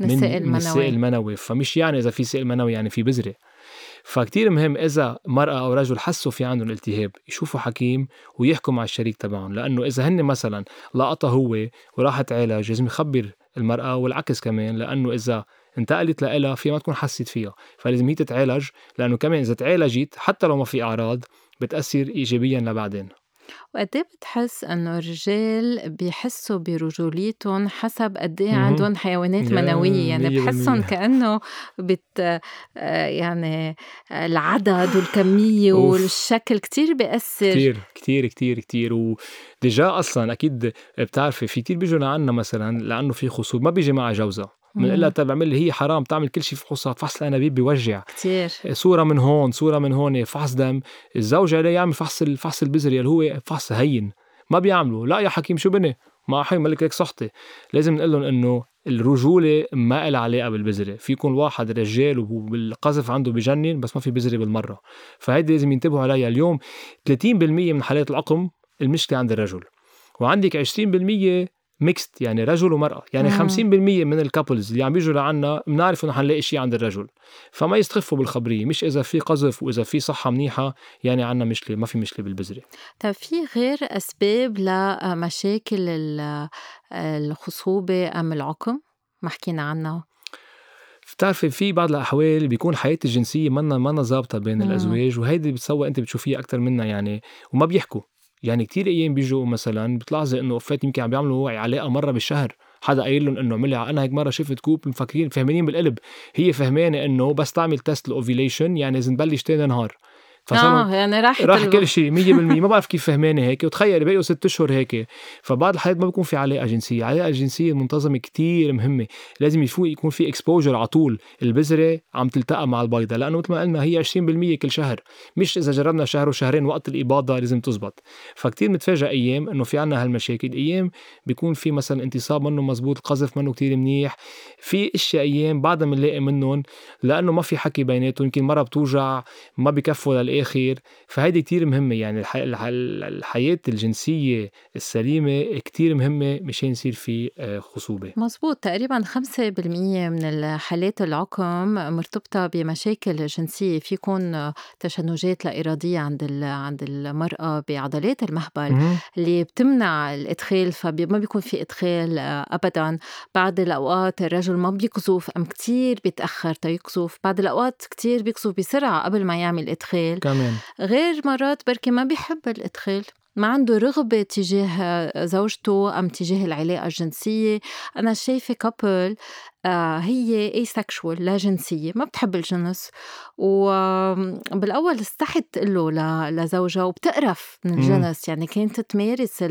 من السائل المنوي من السائل المنوي فمش يعني إذا في سائل منوي يعني في بذرة. فكتير مهم إذا مرأة أو رجل حسوا في عندهم التهاب يشوفوا حكيم ويحكوا مع الشريك تبعهم. لأنه إذا هن مثلا لقطها هو وراح تعالج لازم يخبر المرأة والعكس كمان لأنه إذا انتقلت لها في ما تكون حست فيها. فلازم هي تتعالج لأنه كمان إذا تعالجت حتى لو ما في أعراض بتأثر ايجابيا لبعدين. وقد إيه بتحس إنه الرجال بيحسوا برجوليتهم حسب قد إيه عندهم حيوانات منوية؟ يعني بحسهم كأنه بت يعني العدد والكمية والشكل كتير بيأثر. كتير كتير كتير كتير. وديجا أصلا أكيد بتعرفي في كتير بيجوا لعنا مثلا لأنه في خصوب ما بيجي معها جوزها لها طيب اعمل لي هي حرام تعمل كل شيء فحوصات فحص الانابيب بيوجع كثير صورة من هون صورة من هون فحص دم. الزوج عليه يعمل فحص الفحص البذري اللي هو فحص هين. ما بيعملوا. لا يا حكيم شو بني؟ ما حي ملك لك صحتي لازم نقول لهم إنه الرجولة ما لها علاقة بالبذرة. في يكون واحد رجال وبالقذف عنده بجنن بس ما في بذرة بالمرة. فهيدي لازم ينتبهوا عليها اليوم. 30% من حالات العقم المشكلة عند الرجل. وعندك 20% mixte يعني رجل ومرأة. يعني مم. 50% من ال couples اللي عم بيجوا لعنا بنعرف إنه حنلاقي شيء عند الرجل. فما يستخفوا بالخبرية مش إذا في قذف وإذا في صحة منيحة يعني عنا مشكلة ما في مشكلة بالبذرة. طيب في غير أسباب لمشاكل الخصوبة أم العقم؟ ما حكينا عنها. بتعرفي في بعض الأحوال بيكون حياه الجنسية منا منا ظابطة بين مم. الأزواج وهيدي بتصور أنت بتشوفيها أكثر منا يعني وما بيحكوا. يعني كتير أيام بيجوا مثلا بتلاحظي إنه و en fait يمكن عم بيعملوا علاقه مرة بالشهر حدا قايل لهم إنه عملي أنا هيك مرة شفت couple مفكرين فهمانين بالقلب هي فهمانه إنه بس تعمل test ال ovulation يعني لازم تبلش تاني نهار. آه يعني راح راح كل شيء 100% ما بعرف كيف فهمانة هيك. وتخيل بقيوا ست أشهر هيك. فبعض الحالات ما بيكون في علاقه جنسيه العلاقه الجنسيه المنتظمه كتير مهمة. لازم يفوق يكون في اكسبوجر على طول. البذرة عم تلتقى مع البيضة. لأنه مثل ما قلنا هي 20% كل شهر. مش إذا جربنا شهر وشهرين وقت الإباضة لازم تزبط. فكتير متفاجئ أيام إنه في عنا هالمشاكل. أيام بيكون في مثلا انتصاب منه مزبوط القذف منه كتير منيح. في إشياء أيام بعدها بنلاقي منهم لأنه ما في حكي بيناتهم. يمكن مرة بتوجع ما بكفوا للاخر فهيدي كتير مهمة. يعني الح... الحياة الجنسية السليمة كتير مهمة مشان يصير في آه، خصوبة. مزبوط تقريبا 5% من الحالات العقم مرتبطة بمشاكل جنسية. في يكون تشنجات لا إرادية عند عند المرأة بعضلات المهبل اللي بتمنع الإدخال فما بيكون في إدخال آه، أبدا. بعض الأوقات الرجل ما بيقذف أم كتير بيتأخر تيقذف بعض الأوقات كتير بيقذف بسرعة قبل ما يعمل إدخال. كمان. غير مرات بركي ما بيحب الإدخال ما عنده رغبة تجاه زوجته أم تجاه العلاقة الجنسية. أنا شايفة couple هي asexual لا جنسية ما بتحب الجنس. وبالأول استحت له لزوجها وبتقرف من الجنس. يعني كانت تمارس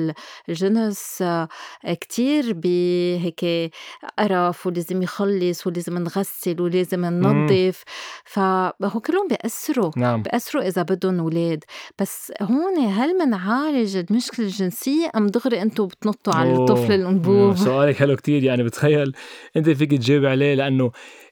الجنس آه، كتير بهيك قرف ولازم يخلص ولازم نغسل ولازم ننظف. فهو كلهم بيأثروا نعم. بيأثروا إذا بدهم أولاد. بس هون هل منعالج المشكلة الجنسية أم دغري أنتم بتنطوا على الطفل الأنبوب؟ سؤالك حلو كتير. يعني بتخيل أنت فيك تجاوب عليه لأنه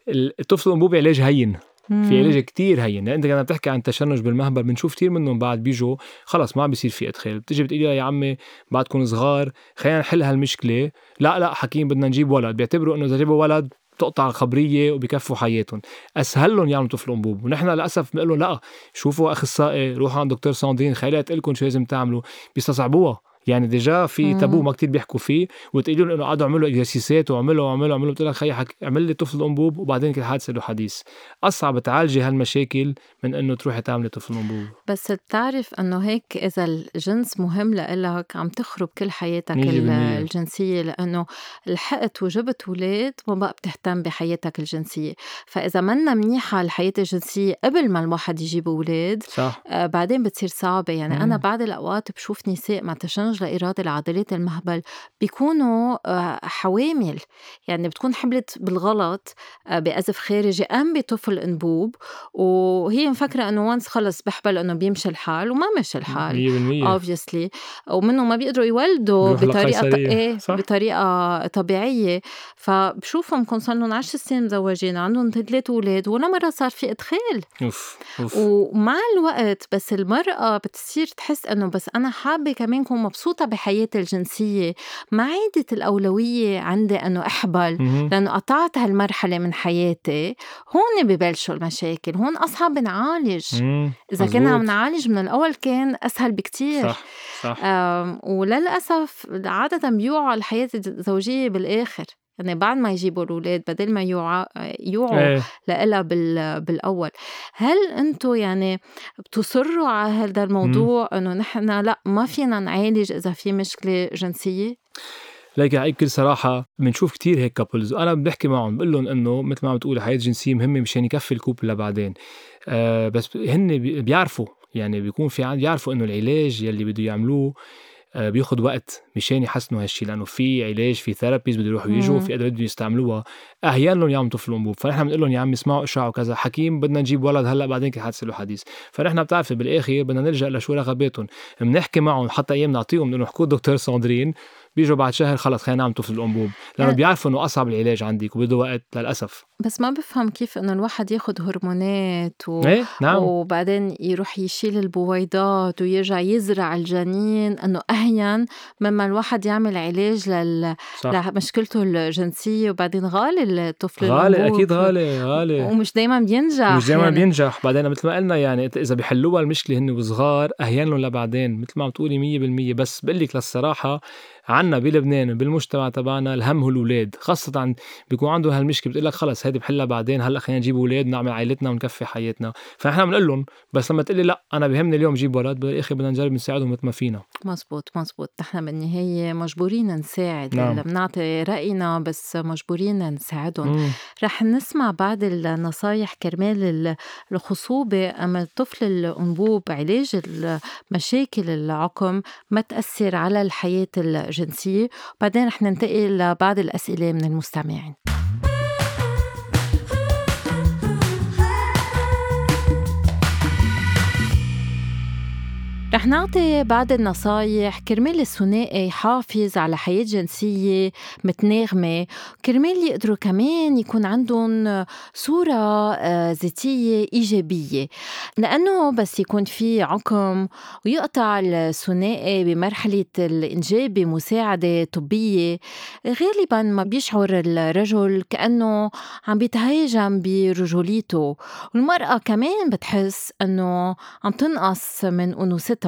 الطفل الانبوبي علاج هين في علاج كتير هين. يعني انت كنت بتحكي عن تشنج بالمهبل بنشوف كثير منهم بعد بيجوا خلص ما عم بيصير في إدخال. بتيجي بتقول يا عمي بعدكم صغار خلينا نحل هالمشكلة. لا لا حكيم بدنا نجيب ولد. بيعتبروا إنه إذا جابوا ولد بتقطع الخبرية وبكفوا حياتهم. اسهل لهم يعملوا طفل انبوب ونحن للأسف بنقول لا شوفوا اخصائي روحوا عند دكتور ساندرين خليها تقول لكم شو لازم تعملوا. بيستصعبوها. يعني déjà في تابو ما كتير بيحكوا فيه وتقول لهم إنه قعدوا اعملوا exercice ات وعملوا وعملوا وعملوا بتقول لك خيي حك... اعمل لي طفل أنبوب وبعدين كل حادثة له حديث. أصعب تعالجي هالمشاكل من إنه تروحي تعملي طفل أنبوب. بس بتعرف إنه هيك إذا الجنس مهم لإلك عم تخرب كل حياتك الجنسية لإنه لحقت وجبت أولاد ما بقى بتهتم بحياتك الجنسية. فإذا منا منيحه الحياة الجنسية قبل ما الواحد يجيب أولاد صح. آه بعدين بتصير صعبة. يعني مم. أنا بعض الأوقات بشوف نساء مع تشنج برنامج لإرادة لعضلات المهبل بيكونوا آه، حوامل. يعني بتكون حملت بالغلط آه، بأزف خارجي أم بطفل أنبوب. وهي مفكرة إنه وانس خلص بحبل إنه بيمشي الحال وما مشي الحال 100% obviously. ومنه ما بيقدروا يولدوا بطريقة ط-. إيه صح. بطريقة طبيعية. فبشوفهم كون صار لهم 10 سنين مزوجين عندهم ثلاث أولاد ولا مرة صار في إدخال. أوف أوف. ومع الوقت بس المرأة بتصير تحس إنه بس أنا حابة كمان كون مبسوطة بحياتي الجنسية ما عادت الأولوية عندي إنه أحبل. لأنه قطعت هالمرحلة من حياتي هون ببلشوا المشاكل هون أصعب نعالج. إذا كنا عم. نعالج من الأول كان أسهل بكتير صح صح وللأسف عادة بيوعوا الحياة الزوجية بالآخر يعني بعد ما يجيبوا الأولاد بدل ما يوعى يوعوا إيه. لإلها بال بالأول. هل أنتوا يعني بتصروا على هذا الموضوع إنه نحن لأ ما فينا نعالج إذا في مشكلة جنسية؟ ليك على بكل صراحة بنشوف كتير هيك couples وأنا بحكي معهم بقول لهم إنه مثل ما عم تقولي حياة جنسية مهمة مشان يكفي ال couple لبعدين. آه بس هن بي- بيعرفوا يعني بيكون في عن بيعرفوا إنه العلاج يلي بده يعملوه بياخد وقت مشان يحسنوا هالشي لأنه في علاج في therapies بده يروحوا يجوا. في أدوات بده يستعملوها. أحيانا لهم يعملوا طفل انبوب فنحن بنقول لهم يا عم اسمعوا اشعه وكذا حكيم بدنا نجيب ولد هلأ بعدين كي حادثه له حديث. فنحن بتعرفي بالآخر بدنا نلجأ لشو رغباتهم. بنحكي معهم حتى أيام نعطيهم انه حكوا دكتور ساندرين. بيجوا بعد شهر خلص خلينا نعمل طفل الأنبوب لأنه أه. بيعرفوا إنه أصعب العلاج عندك وبده وقت للأسف بس ما بفهم كيف إنه الواحد ياخد هرمونات و... إيه نعم وبعدين يروح يشيل البويضات ويرجع يزرع الجنين إنه اهين مما الواحد يعمل علاج لل... صح لمشكلته الجنسية وبعدين غالي الطفل غالي الأنبوب. أكيد غالي غالي ومش دايما بينجح مش دائما يعني. بينجح بعدين مثل ما قلنا يعني إذا بيحلوها المشكلة هن وصغار اهين لهم لبعدين مثل ما عم تقولي 100% بس بقول لك للصراحة عنا بلبنان بالمجتمع تبعنا الهم هو الأولاد. خاصة عن بيكون عندهم هالمشكلة بتقول لك خلص هيدي بحلها بعدين هلأ خلينا نجيب أولاد ونعمل عائلتنا ونكفي حياتنا. فنحن بنقول لهم بس لما تقول لي لأ أنا بهمني اليوم جيب ولد بالاخر بدنا نجرب نساعدهم مثل ما فينا. مزبوط مزبوط. نحن بالنهاية مجبورين نساعد. نعم. بنعطي رأينا بس مجبورين نساعدهم. مم. رح نسمع بعض النصايح كرمال ال- الخصوبة. أما الطفل الأنبوب علاج مشاكل العقم ما تأثر على الحياة الجنسية بعدين رح ننتقل لبعض الأسئلة من المستمعين. رح نعطي بعض النصايح. كرمال الثنائي يحافظ على حياة جنسية متناغمة. كرمال يقدروا كمان يكون عندهم صورة آه، ذاتية إيجابية. لأنه بس يكون في عقم ويقطع الثنائي بمرحلة الإنجاب بمساعدة طبية. غالبا ما بيشعر الرجل كأنه عم بيتهاجم برجوليته. والمرأة كمان بتحس أنه عم تنقص من أنوثتها.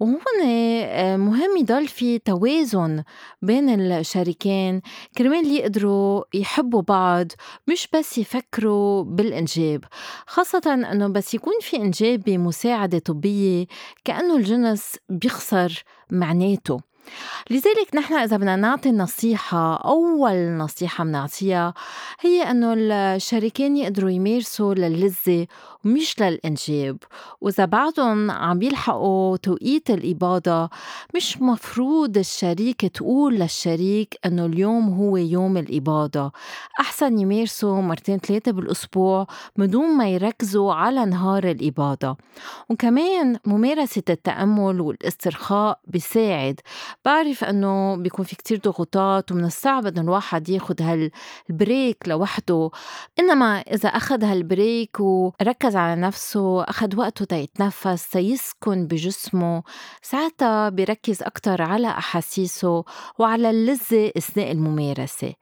وهون آه، مهم يضل في توازن بين الشريكين. كرمال يقدروا يحبوا بعض مش بس يفكروا بالإنجاب. خاصة أنه بس يكون في إنجاب بمساعدة طبية كأنه الجنس بيخسر معناته. لذلك نحن إذا بدنا نعطي نصيحة أول نصيحة بنعطيها هي أنه الشريكين يقدروا يمارسوا للذة ومش للإنجاب. وإذا بعدهم عم يلحقوا توقيت الإباضة مش مفروض الشريك تقول للشريك أنه اليوم هو يوم الإباضة. أحسن يمارسوا مرتين ثلاثة بالأسبوع بدون ما يركزوا على نهار الإباضة. وكمان ممارسة التأمل والاسترخاء بيساعد. بعرف أنه بيكون في كتير ضغوطات ومن الصعب أنه الواحد ياخد هالبريك لوحده. إنما إذا أخد هالبريك وركز على نفسه أخد وقته تيتنفس تيسكن بجسمه ساعتها بيركز أكتر على أحاسيسه وعلى اللذة أثناء الممارسة.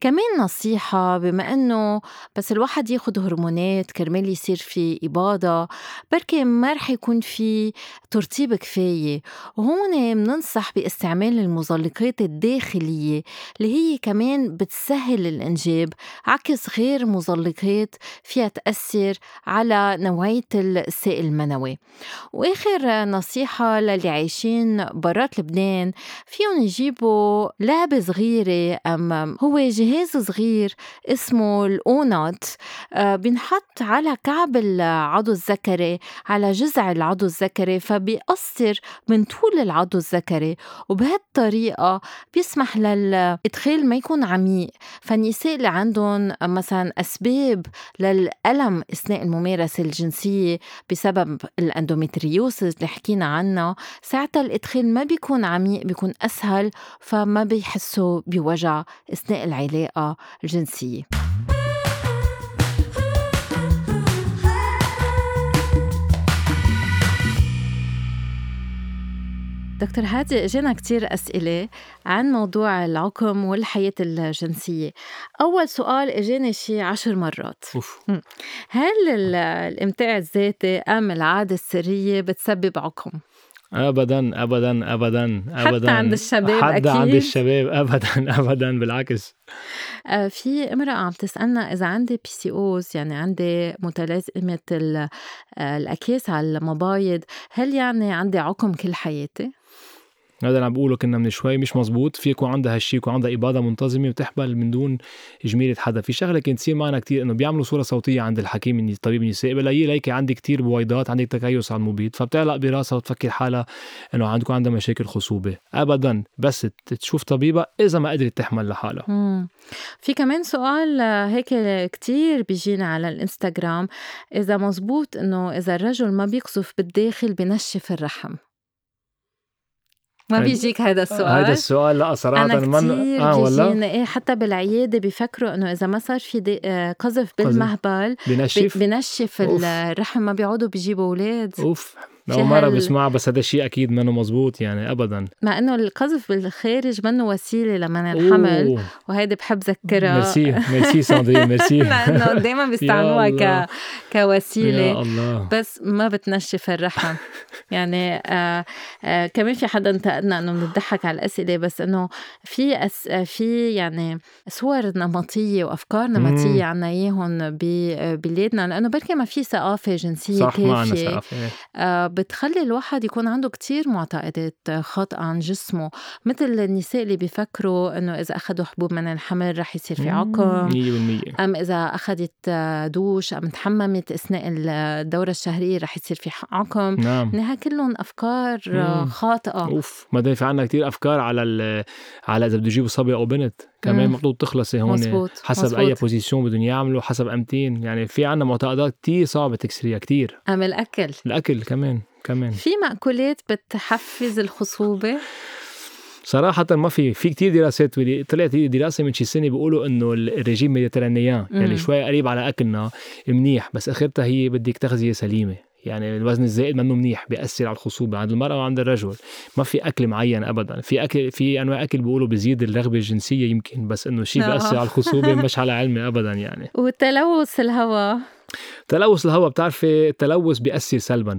كمان نصيحة بما أنه بس الواحد ياخد هرمونات كرمال يصير في إباضة بركي ما رح يكون في ترطيب كفاية. وهون مننصح استعمال المزلقات الداخلية اللي هي كمان بتسهل الإنجاب عكس غير مزلقات فيها تأثر على نوعية السائل المنوي. وآخر نصيحة للي عايشين برات لبنان فيهم يجيبوا لعبة صغيرة أم هو جهاز صغير اسمه الأونات آه، بينحط على كعب العضو الذكري على جذع العضو الذكري فبيقصر من طول العضو الذكري. وبهالطريقة بيسمح للإدخال ما يكون عميق. فالنساء اللي عندهم مثلا أسباب للألم أثناء الممارسة الجنسية بسبب الاندومتريوسس اللي حكينا عنها ساعتها الإدخال ما بيكون عميق بيكون أسهل فما بيحسوا بوجع أثناء العلاقة الجنسية. دكتور هادي اجينا كتير أسئلة عن موضوع العقم والحياة الجنسية أول سؤال إجاني شي عشر مرات أوف. هل الإمتاع الذاتي أم العادة السرية بتسبب عقم؟ ابدا ابدا ابدا ابدا حتى عند الشباب حتى أكيد عند الشباب ابدا ابدا بالعكس آه، في امرأة عم تسألنا إذا عندي بي سي أوز يعني عندي متلازمة آه، الأكياس على المبايض هل يعني عندي عقم كل حياتي؟ هذا اللي عم بقوله كنا من شوي مش مزبوط في يكون عندها هالشيء يكون عندها اباضه منتظمة وتحبل من دون جميله حدا. في شغلة كانت تصير معنا كتير إنه بيعملوا صورة صوتية عند الحكيم الني- طبيب النساء بلا هي ليكي عندي كتير بويضات عندك تكيس على المبيض فبتعلق براسها وتفكر حالها إنه عندكم عندها مشاكل خصوبة. ابدا بس تشوف طبيبة إذا ما قدرت تحمل لحالها. في كمان سؤال آه، هيك كتير بيجينا على الإنستغرام. إذا مزبوط إنه إذا الرجل ما بيقذف بالداخل بنشف الرحم؟ ما بيجيك هذا السؤال هذا السؤال. لا صراحة أنا من كتير آه والله بيجينا إيه حتى بالعيادة بيفكروا إنه إذا ما صار في دي- آه، قذف بالمهبل بنشف؟ بنشف. الرحم ما بيعودوا بيجيبوا أولاد. أوف. اول مرة بسمعها بس هذا الشيء أكيد منه مزبوط يعني ابدا. مع إنه القذف بالخارج منه وسيلة لمنع الحمل. وهيدي بحب ذكرها. merci merci ساندرين ميرسي. لأنه دايما بيستعملوها. ك... كوسيلة. يا الله. بس ما بتنشف الرحم. يعني آه آه كمان في حدا انتقدنا إنه بنضحك على الأسئلة بس إنه في أس في يعني صور نمطية وأفكار نمطية عنا إياهم ببلادنا لأنه بركي ما في ثقافة جنسية صح ما كافية. ثقافة إيه. آه بتخلي الواحد يكون عنده كتير معتقدات خاطئة عن جسمه مثل النساء اللي بيفكروا إنه إذا اخذوا حبوب من الحمل رح يصير في عقم 100% أم إذا أخذت دوش أم تحممت أثناء الدورة الشهرية رح يصير في عقم. نعم. إنها كلهم أفكار مم. خاطئة. أوف بعدين في عنا كتير أفكار على على إذا بده يجيبوا صبي أو بنت. كمان مم. مفروض تخلصي هون مزبوط حسب مزبوط. أي بوزيشن بدهم يعملوا حسب أمتين. يعني في عنا معتقدات كتير صعبة تكسريها كتير. أم الأكل؟ الأكل كمان كمان. في مأكولات بتحفز الخصوبة؟ صراحة ما في. في كتير دراسات طلعت دراسة من شي سنة بيقولوا إنه الرجيم ميديترانيان. يعني شوي قريب على أكلنا منيح بس آخرتها هي بدك تغذية سليمة. يعني الوزن الزائد منه منيح بيأثر على الخصوبة عند المرأة وعند الرجل. ما في أكل معين أبدا. في أكل في أنواع أكل بيقولوا بيزيد الرغبة الجنسية يمكن بس إنه شيء آه. بيأثر على الخصوبة مش على علمي أبدا يعني. والتلوث الهواء. تلوث الهواء بتعرفي التلوث بيأثر سلبا.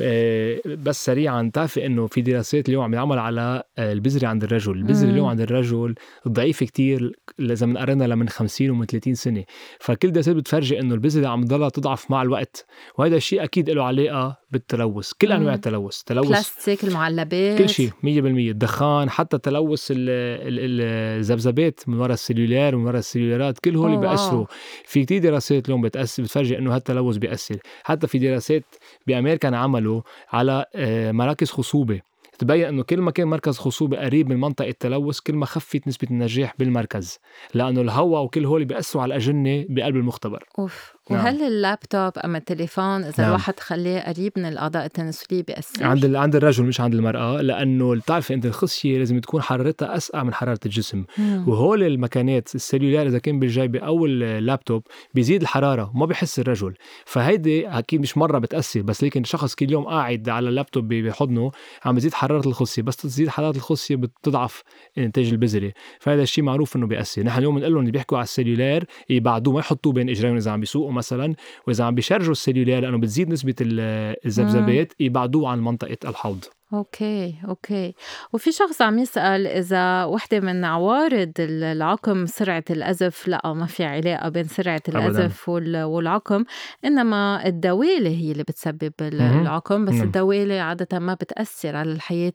آه، بس سريعا بتعرفي إنه في دراسات اليوم عم يعمل على آه، البذرة عند الرجل. البذرة مم. اليوم عند الرجل ضعيفة كتير اذا بنقارنها لمن 50 ومن 30 سنة. فكل دراسات بتفرجي إنه البذرة عم تضلها تضعف مع الوقت. وهذا الشيء أكيد له علاقة بالتلوث كل أنواع. التلوث تلوث بلاستيك المعلبات. كل شيء 100% الدخان حتى تلوث ال- ال- الذبذبات من وراء السلولار ومن وراء السلولارات كل هول. بيأثروا. في كتير دراسات اليوم بتأثر بتفرجي إنه هالتلوث بيأثر. حتى في دراسات بأمريكا انعملوا على آه، مراكز خصوبة. تبين إنه كل ما كان مركز خصوبة قريب من منطقة التلوث كل ما خفت نسبة النجاح بالمركز. لأنه الهواء وكل هول بيأثروا على الأجنة بقلب المختبر. أوف. نعم. وهل اللابتوب أم التليفون إذا نعم. الواحد خليه قريب من الأعضاء التناسلية بيأثر؟ عند ال- عند الرجل مش عند المرأة لأنه بتعرفي أنت الخصية لازم تكون حرارتها أسقع من حرارة الجسم مم. وهول المكانات السلولار إذا كان بالجيبه أو اللابتوب بيزيد الحرارة وما بحس الرجل فهيدي أكيد مش مرة بتأثر بس لكن الشخص كل يوم قاعد على اللابتوب بحضنه عم بيزيد حرارة الخصية بس تزيد حرارة الخصية بتضعف إنتاج البذرة فهذا الشيء معروف إنه بيأثر نحن اليوم بنقول لهم اللي بيحكوا على ال cellulaire يبعدوه ما يحطوه بين اجريهم إذا عم بيسوقوا مثلا وإذا عم بيشرجوا ال cellulaire لأنه بتزيد نسبة ال- الذبذبات يبعدوه عن منطقة الحوض. okay okay. وفي شخص عم يسأل إذا وحدة من عوارض العقم سرعة القذف لا ما في علاقة بين سرعة القذف والعقم إنما الدوالة هي اللي بتسبب العقم بس الدوالة عادة ما بتأثر على الحياة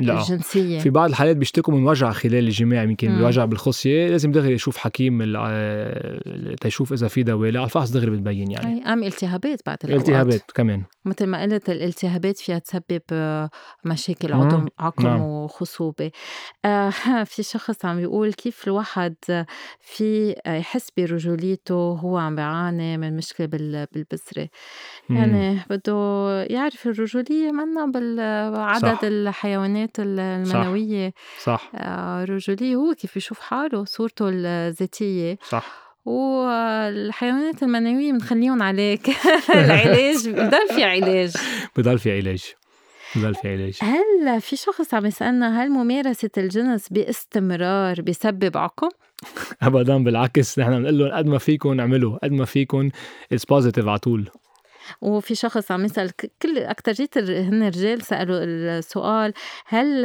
الجنسية. في بعض الحالات بيشتكوا من وجع خلال الجماع يمكن وجع بالخصية. لازم دغري يشوف حكيم تيشوف إذا في دوالة. على الفحص دغري بتبين يعني. ام التهابات بعد الأوقات. التهابات كمان. مثل ما قلت الالتهابات فيها تسبب مشاكل عظم عقم نعم. وخصوبة. آه في شخص عم يقول كيف الواحد في يحس برجوليته هو عم بيعاني من مشكلة بالبذرة. يعني بده يعرف الرجولية منا بالعدد صح. الحيوانات المنوية صح, صح. آه رجولية هو كيف يشوف حاله صورته الذاتية. صح. والحيوانات المنوية بنخليهم عليك. العلاج بضل في علاج. بضل في علاج. بضل في علاج هل في شخص عم يسألنا هل ممارسة الجنس باستمرار بيسبب عقم؟ ابدا بالعكس نحن بنقول لهم قد ما فيكم اعملوا قد ما فيكم it's positive على طول وفي شخص عم يسأل كل أكترية هن رجال سألوا السؤال هل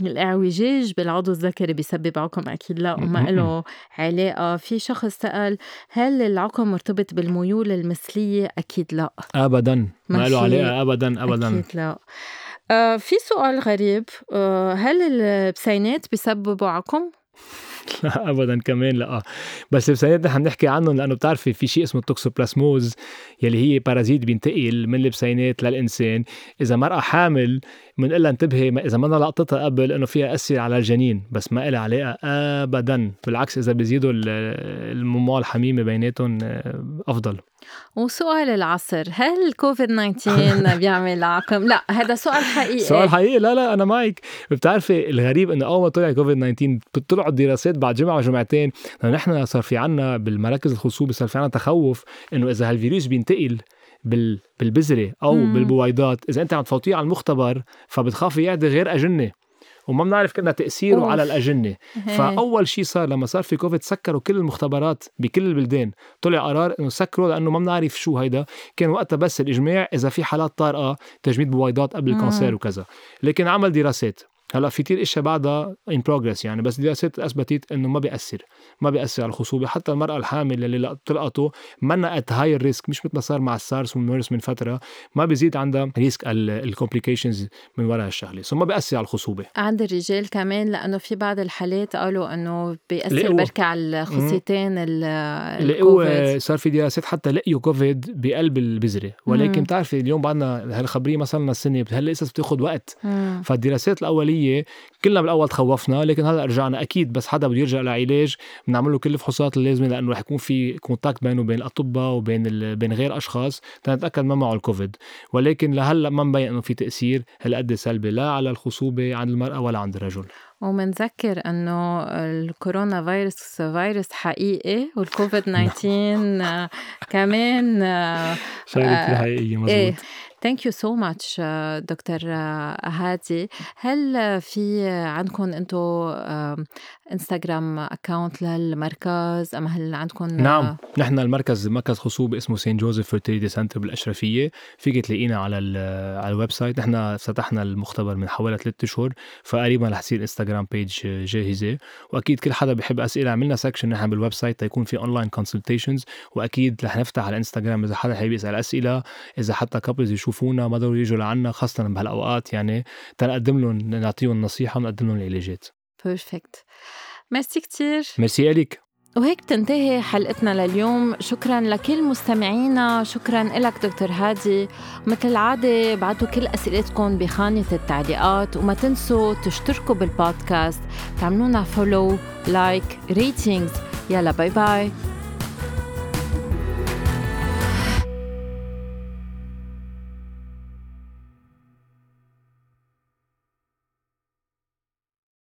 الاعوجاج بالعضو الذكري بيسبب عقم أكيد لا. وما له علاقة. في شخص سأل هل العقم مرتبط بالميول المثلية؟ أكيد لا. ابدا. ما له علاقة ابدا ابدا. أكيد لا. آه في سؤال غريب. آه هل البسينات بيسببوا عقم؟ لا ابدا كمان لا. بس البسينات نحن بنحكي عنهم لأنه بتعرفي في شيء اسمه ال toxoplasmose يلي هي parasite بينتقل من البسينات للإنسان. إذا مرأة حامل بنقول لها انتبهي إذا ما لقطتها قبل إنه فيها اثر على الجنين بس ما لها علاقة ابدا. بالعكس إذا بيزيدوا الممال الحميمه بيناتهم آه، أفضل. وسؤال العصر هل كوفيد 19 بيعمل عقم؟ لا هذا سؤال حقيقي سؤال حقيقي لا لا أنا معك بتعرفي الغريب إنه أول ما طلع كوفيد 19 طلعوا الدراسات بعد جمعة وجمعتين نحن صار في عنا بالمراكز الخصوبه صار في عنا تخوف إنه إذا هالفيروس بينتقل بال بالبذرة أو مم. بالبويضات إذا أنت عم تفوتيه على المختبر فبتخافي يعدي غير أجنة وما بنعرف كنا تأثيره أوف. على الأجنة. فأول شيء صار لما صار في كوفيد سكروا كل المختبرات بكل البلدان. طلع قرار إنه سكروا لأنه ما بنعرف شو هيدا. كان وقتها بس الإجماع إذا في حالات طارئة تجميد بويضات قبل ال cancer وكذا. لكن عمل دراسات. هلأ في كثير إشياء بعدها in progress يعني بس دراسات اثبتت إنه ما بيأثر ما بيأثر على الخصوبة. حتى المرأة الحامل اللي لقطته منا at high risk مش مثل ما صار مع السارس والميرس من فترة ما بيزيد عندها risk ال complications من وراء الشغلة. so ما بيأثر على الخصوبة. عند الرجال كمان لأنه في بعض الحالات قالوا إنه بيأثر بركي على الخصيتين لقوا صار في دراسات حتى لقيوا كوفيد بقلب البذرة. ولكن بتعرفي اليوم بعدنا هالخبرية ما صار لنا سنه هلأ لسه بتاخذ وقت. فالدراسات الأولية العملية كلنا بالأول تخوفنا لكن هلأ رجعنا. أكيد بس حدا بده يرجع لعلاج. بنعمل له كل الفحوصات اللازمة لأنه رح يكون في contact بينه وبين الأطباء وبين بين غير أشخاص تنتأكد ما معه الكوفيد. ولكن لهلأ ما مبين إنه في تأثير هالقد سلبي لا على الخصوبة عند المرأة ولا عند الرجل. ومنذكر إنه الكورونا فيروس فيروس حقيقي والكوفيد 19 كمان شغله حقيقيه مزبوط إيه thank you so much دكتور هادي هل في عندكم أنتم Instagram account للمركز أم هل عندكم نعم نحن المركز مركز خصوبه اسمه Saint Joseph Fertility Center بالأشرفية. فيك تلاقينا على على ال website نحن فتحنا المختبر من حوالي ثلاثة اشهر فقريبا رح تصير Instagram page جاهزة. وأكيد كل حدا بيحب أسئلة عملنا section نحن بال website تيكون في online consultations وأكيد رح نفتح على الانستغرام إذا حدا حابب يسأل أسئلة إذا حتى couples يشوفونا ما ضروري يجوا لعنا خاصة بهالأوقات يعني. تنقدم لهم نعطيهم نصيحة ونقدم لهم العلاجات perfect merci كتير. ميرسي الك وهيك بتنتهي حلقتنا لليوم. شكرا لكل مستمعينا. شكرا لك دكتور هادي. مثل العادة بعتوا كل أسئلتكم بخانة التعليقات. وما تنسوا تشتركوا بالبودكاست. تعملونا follow like ratings يلا bye bye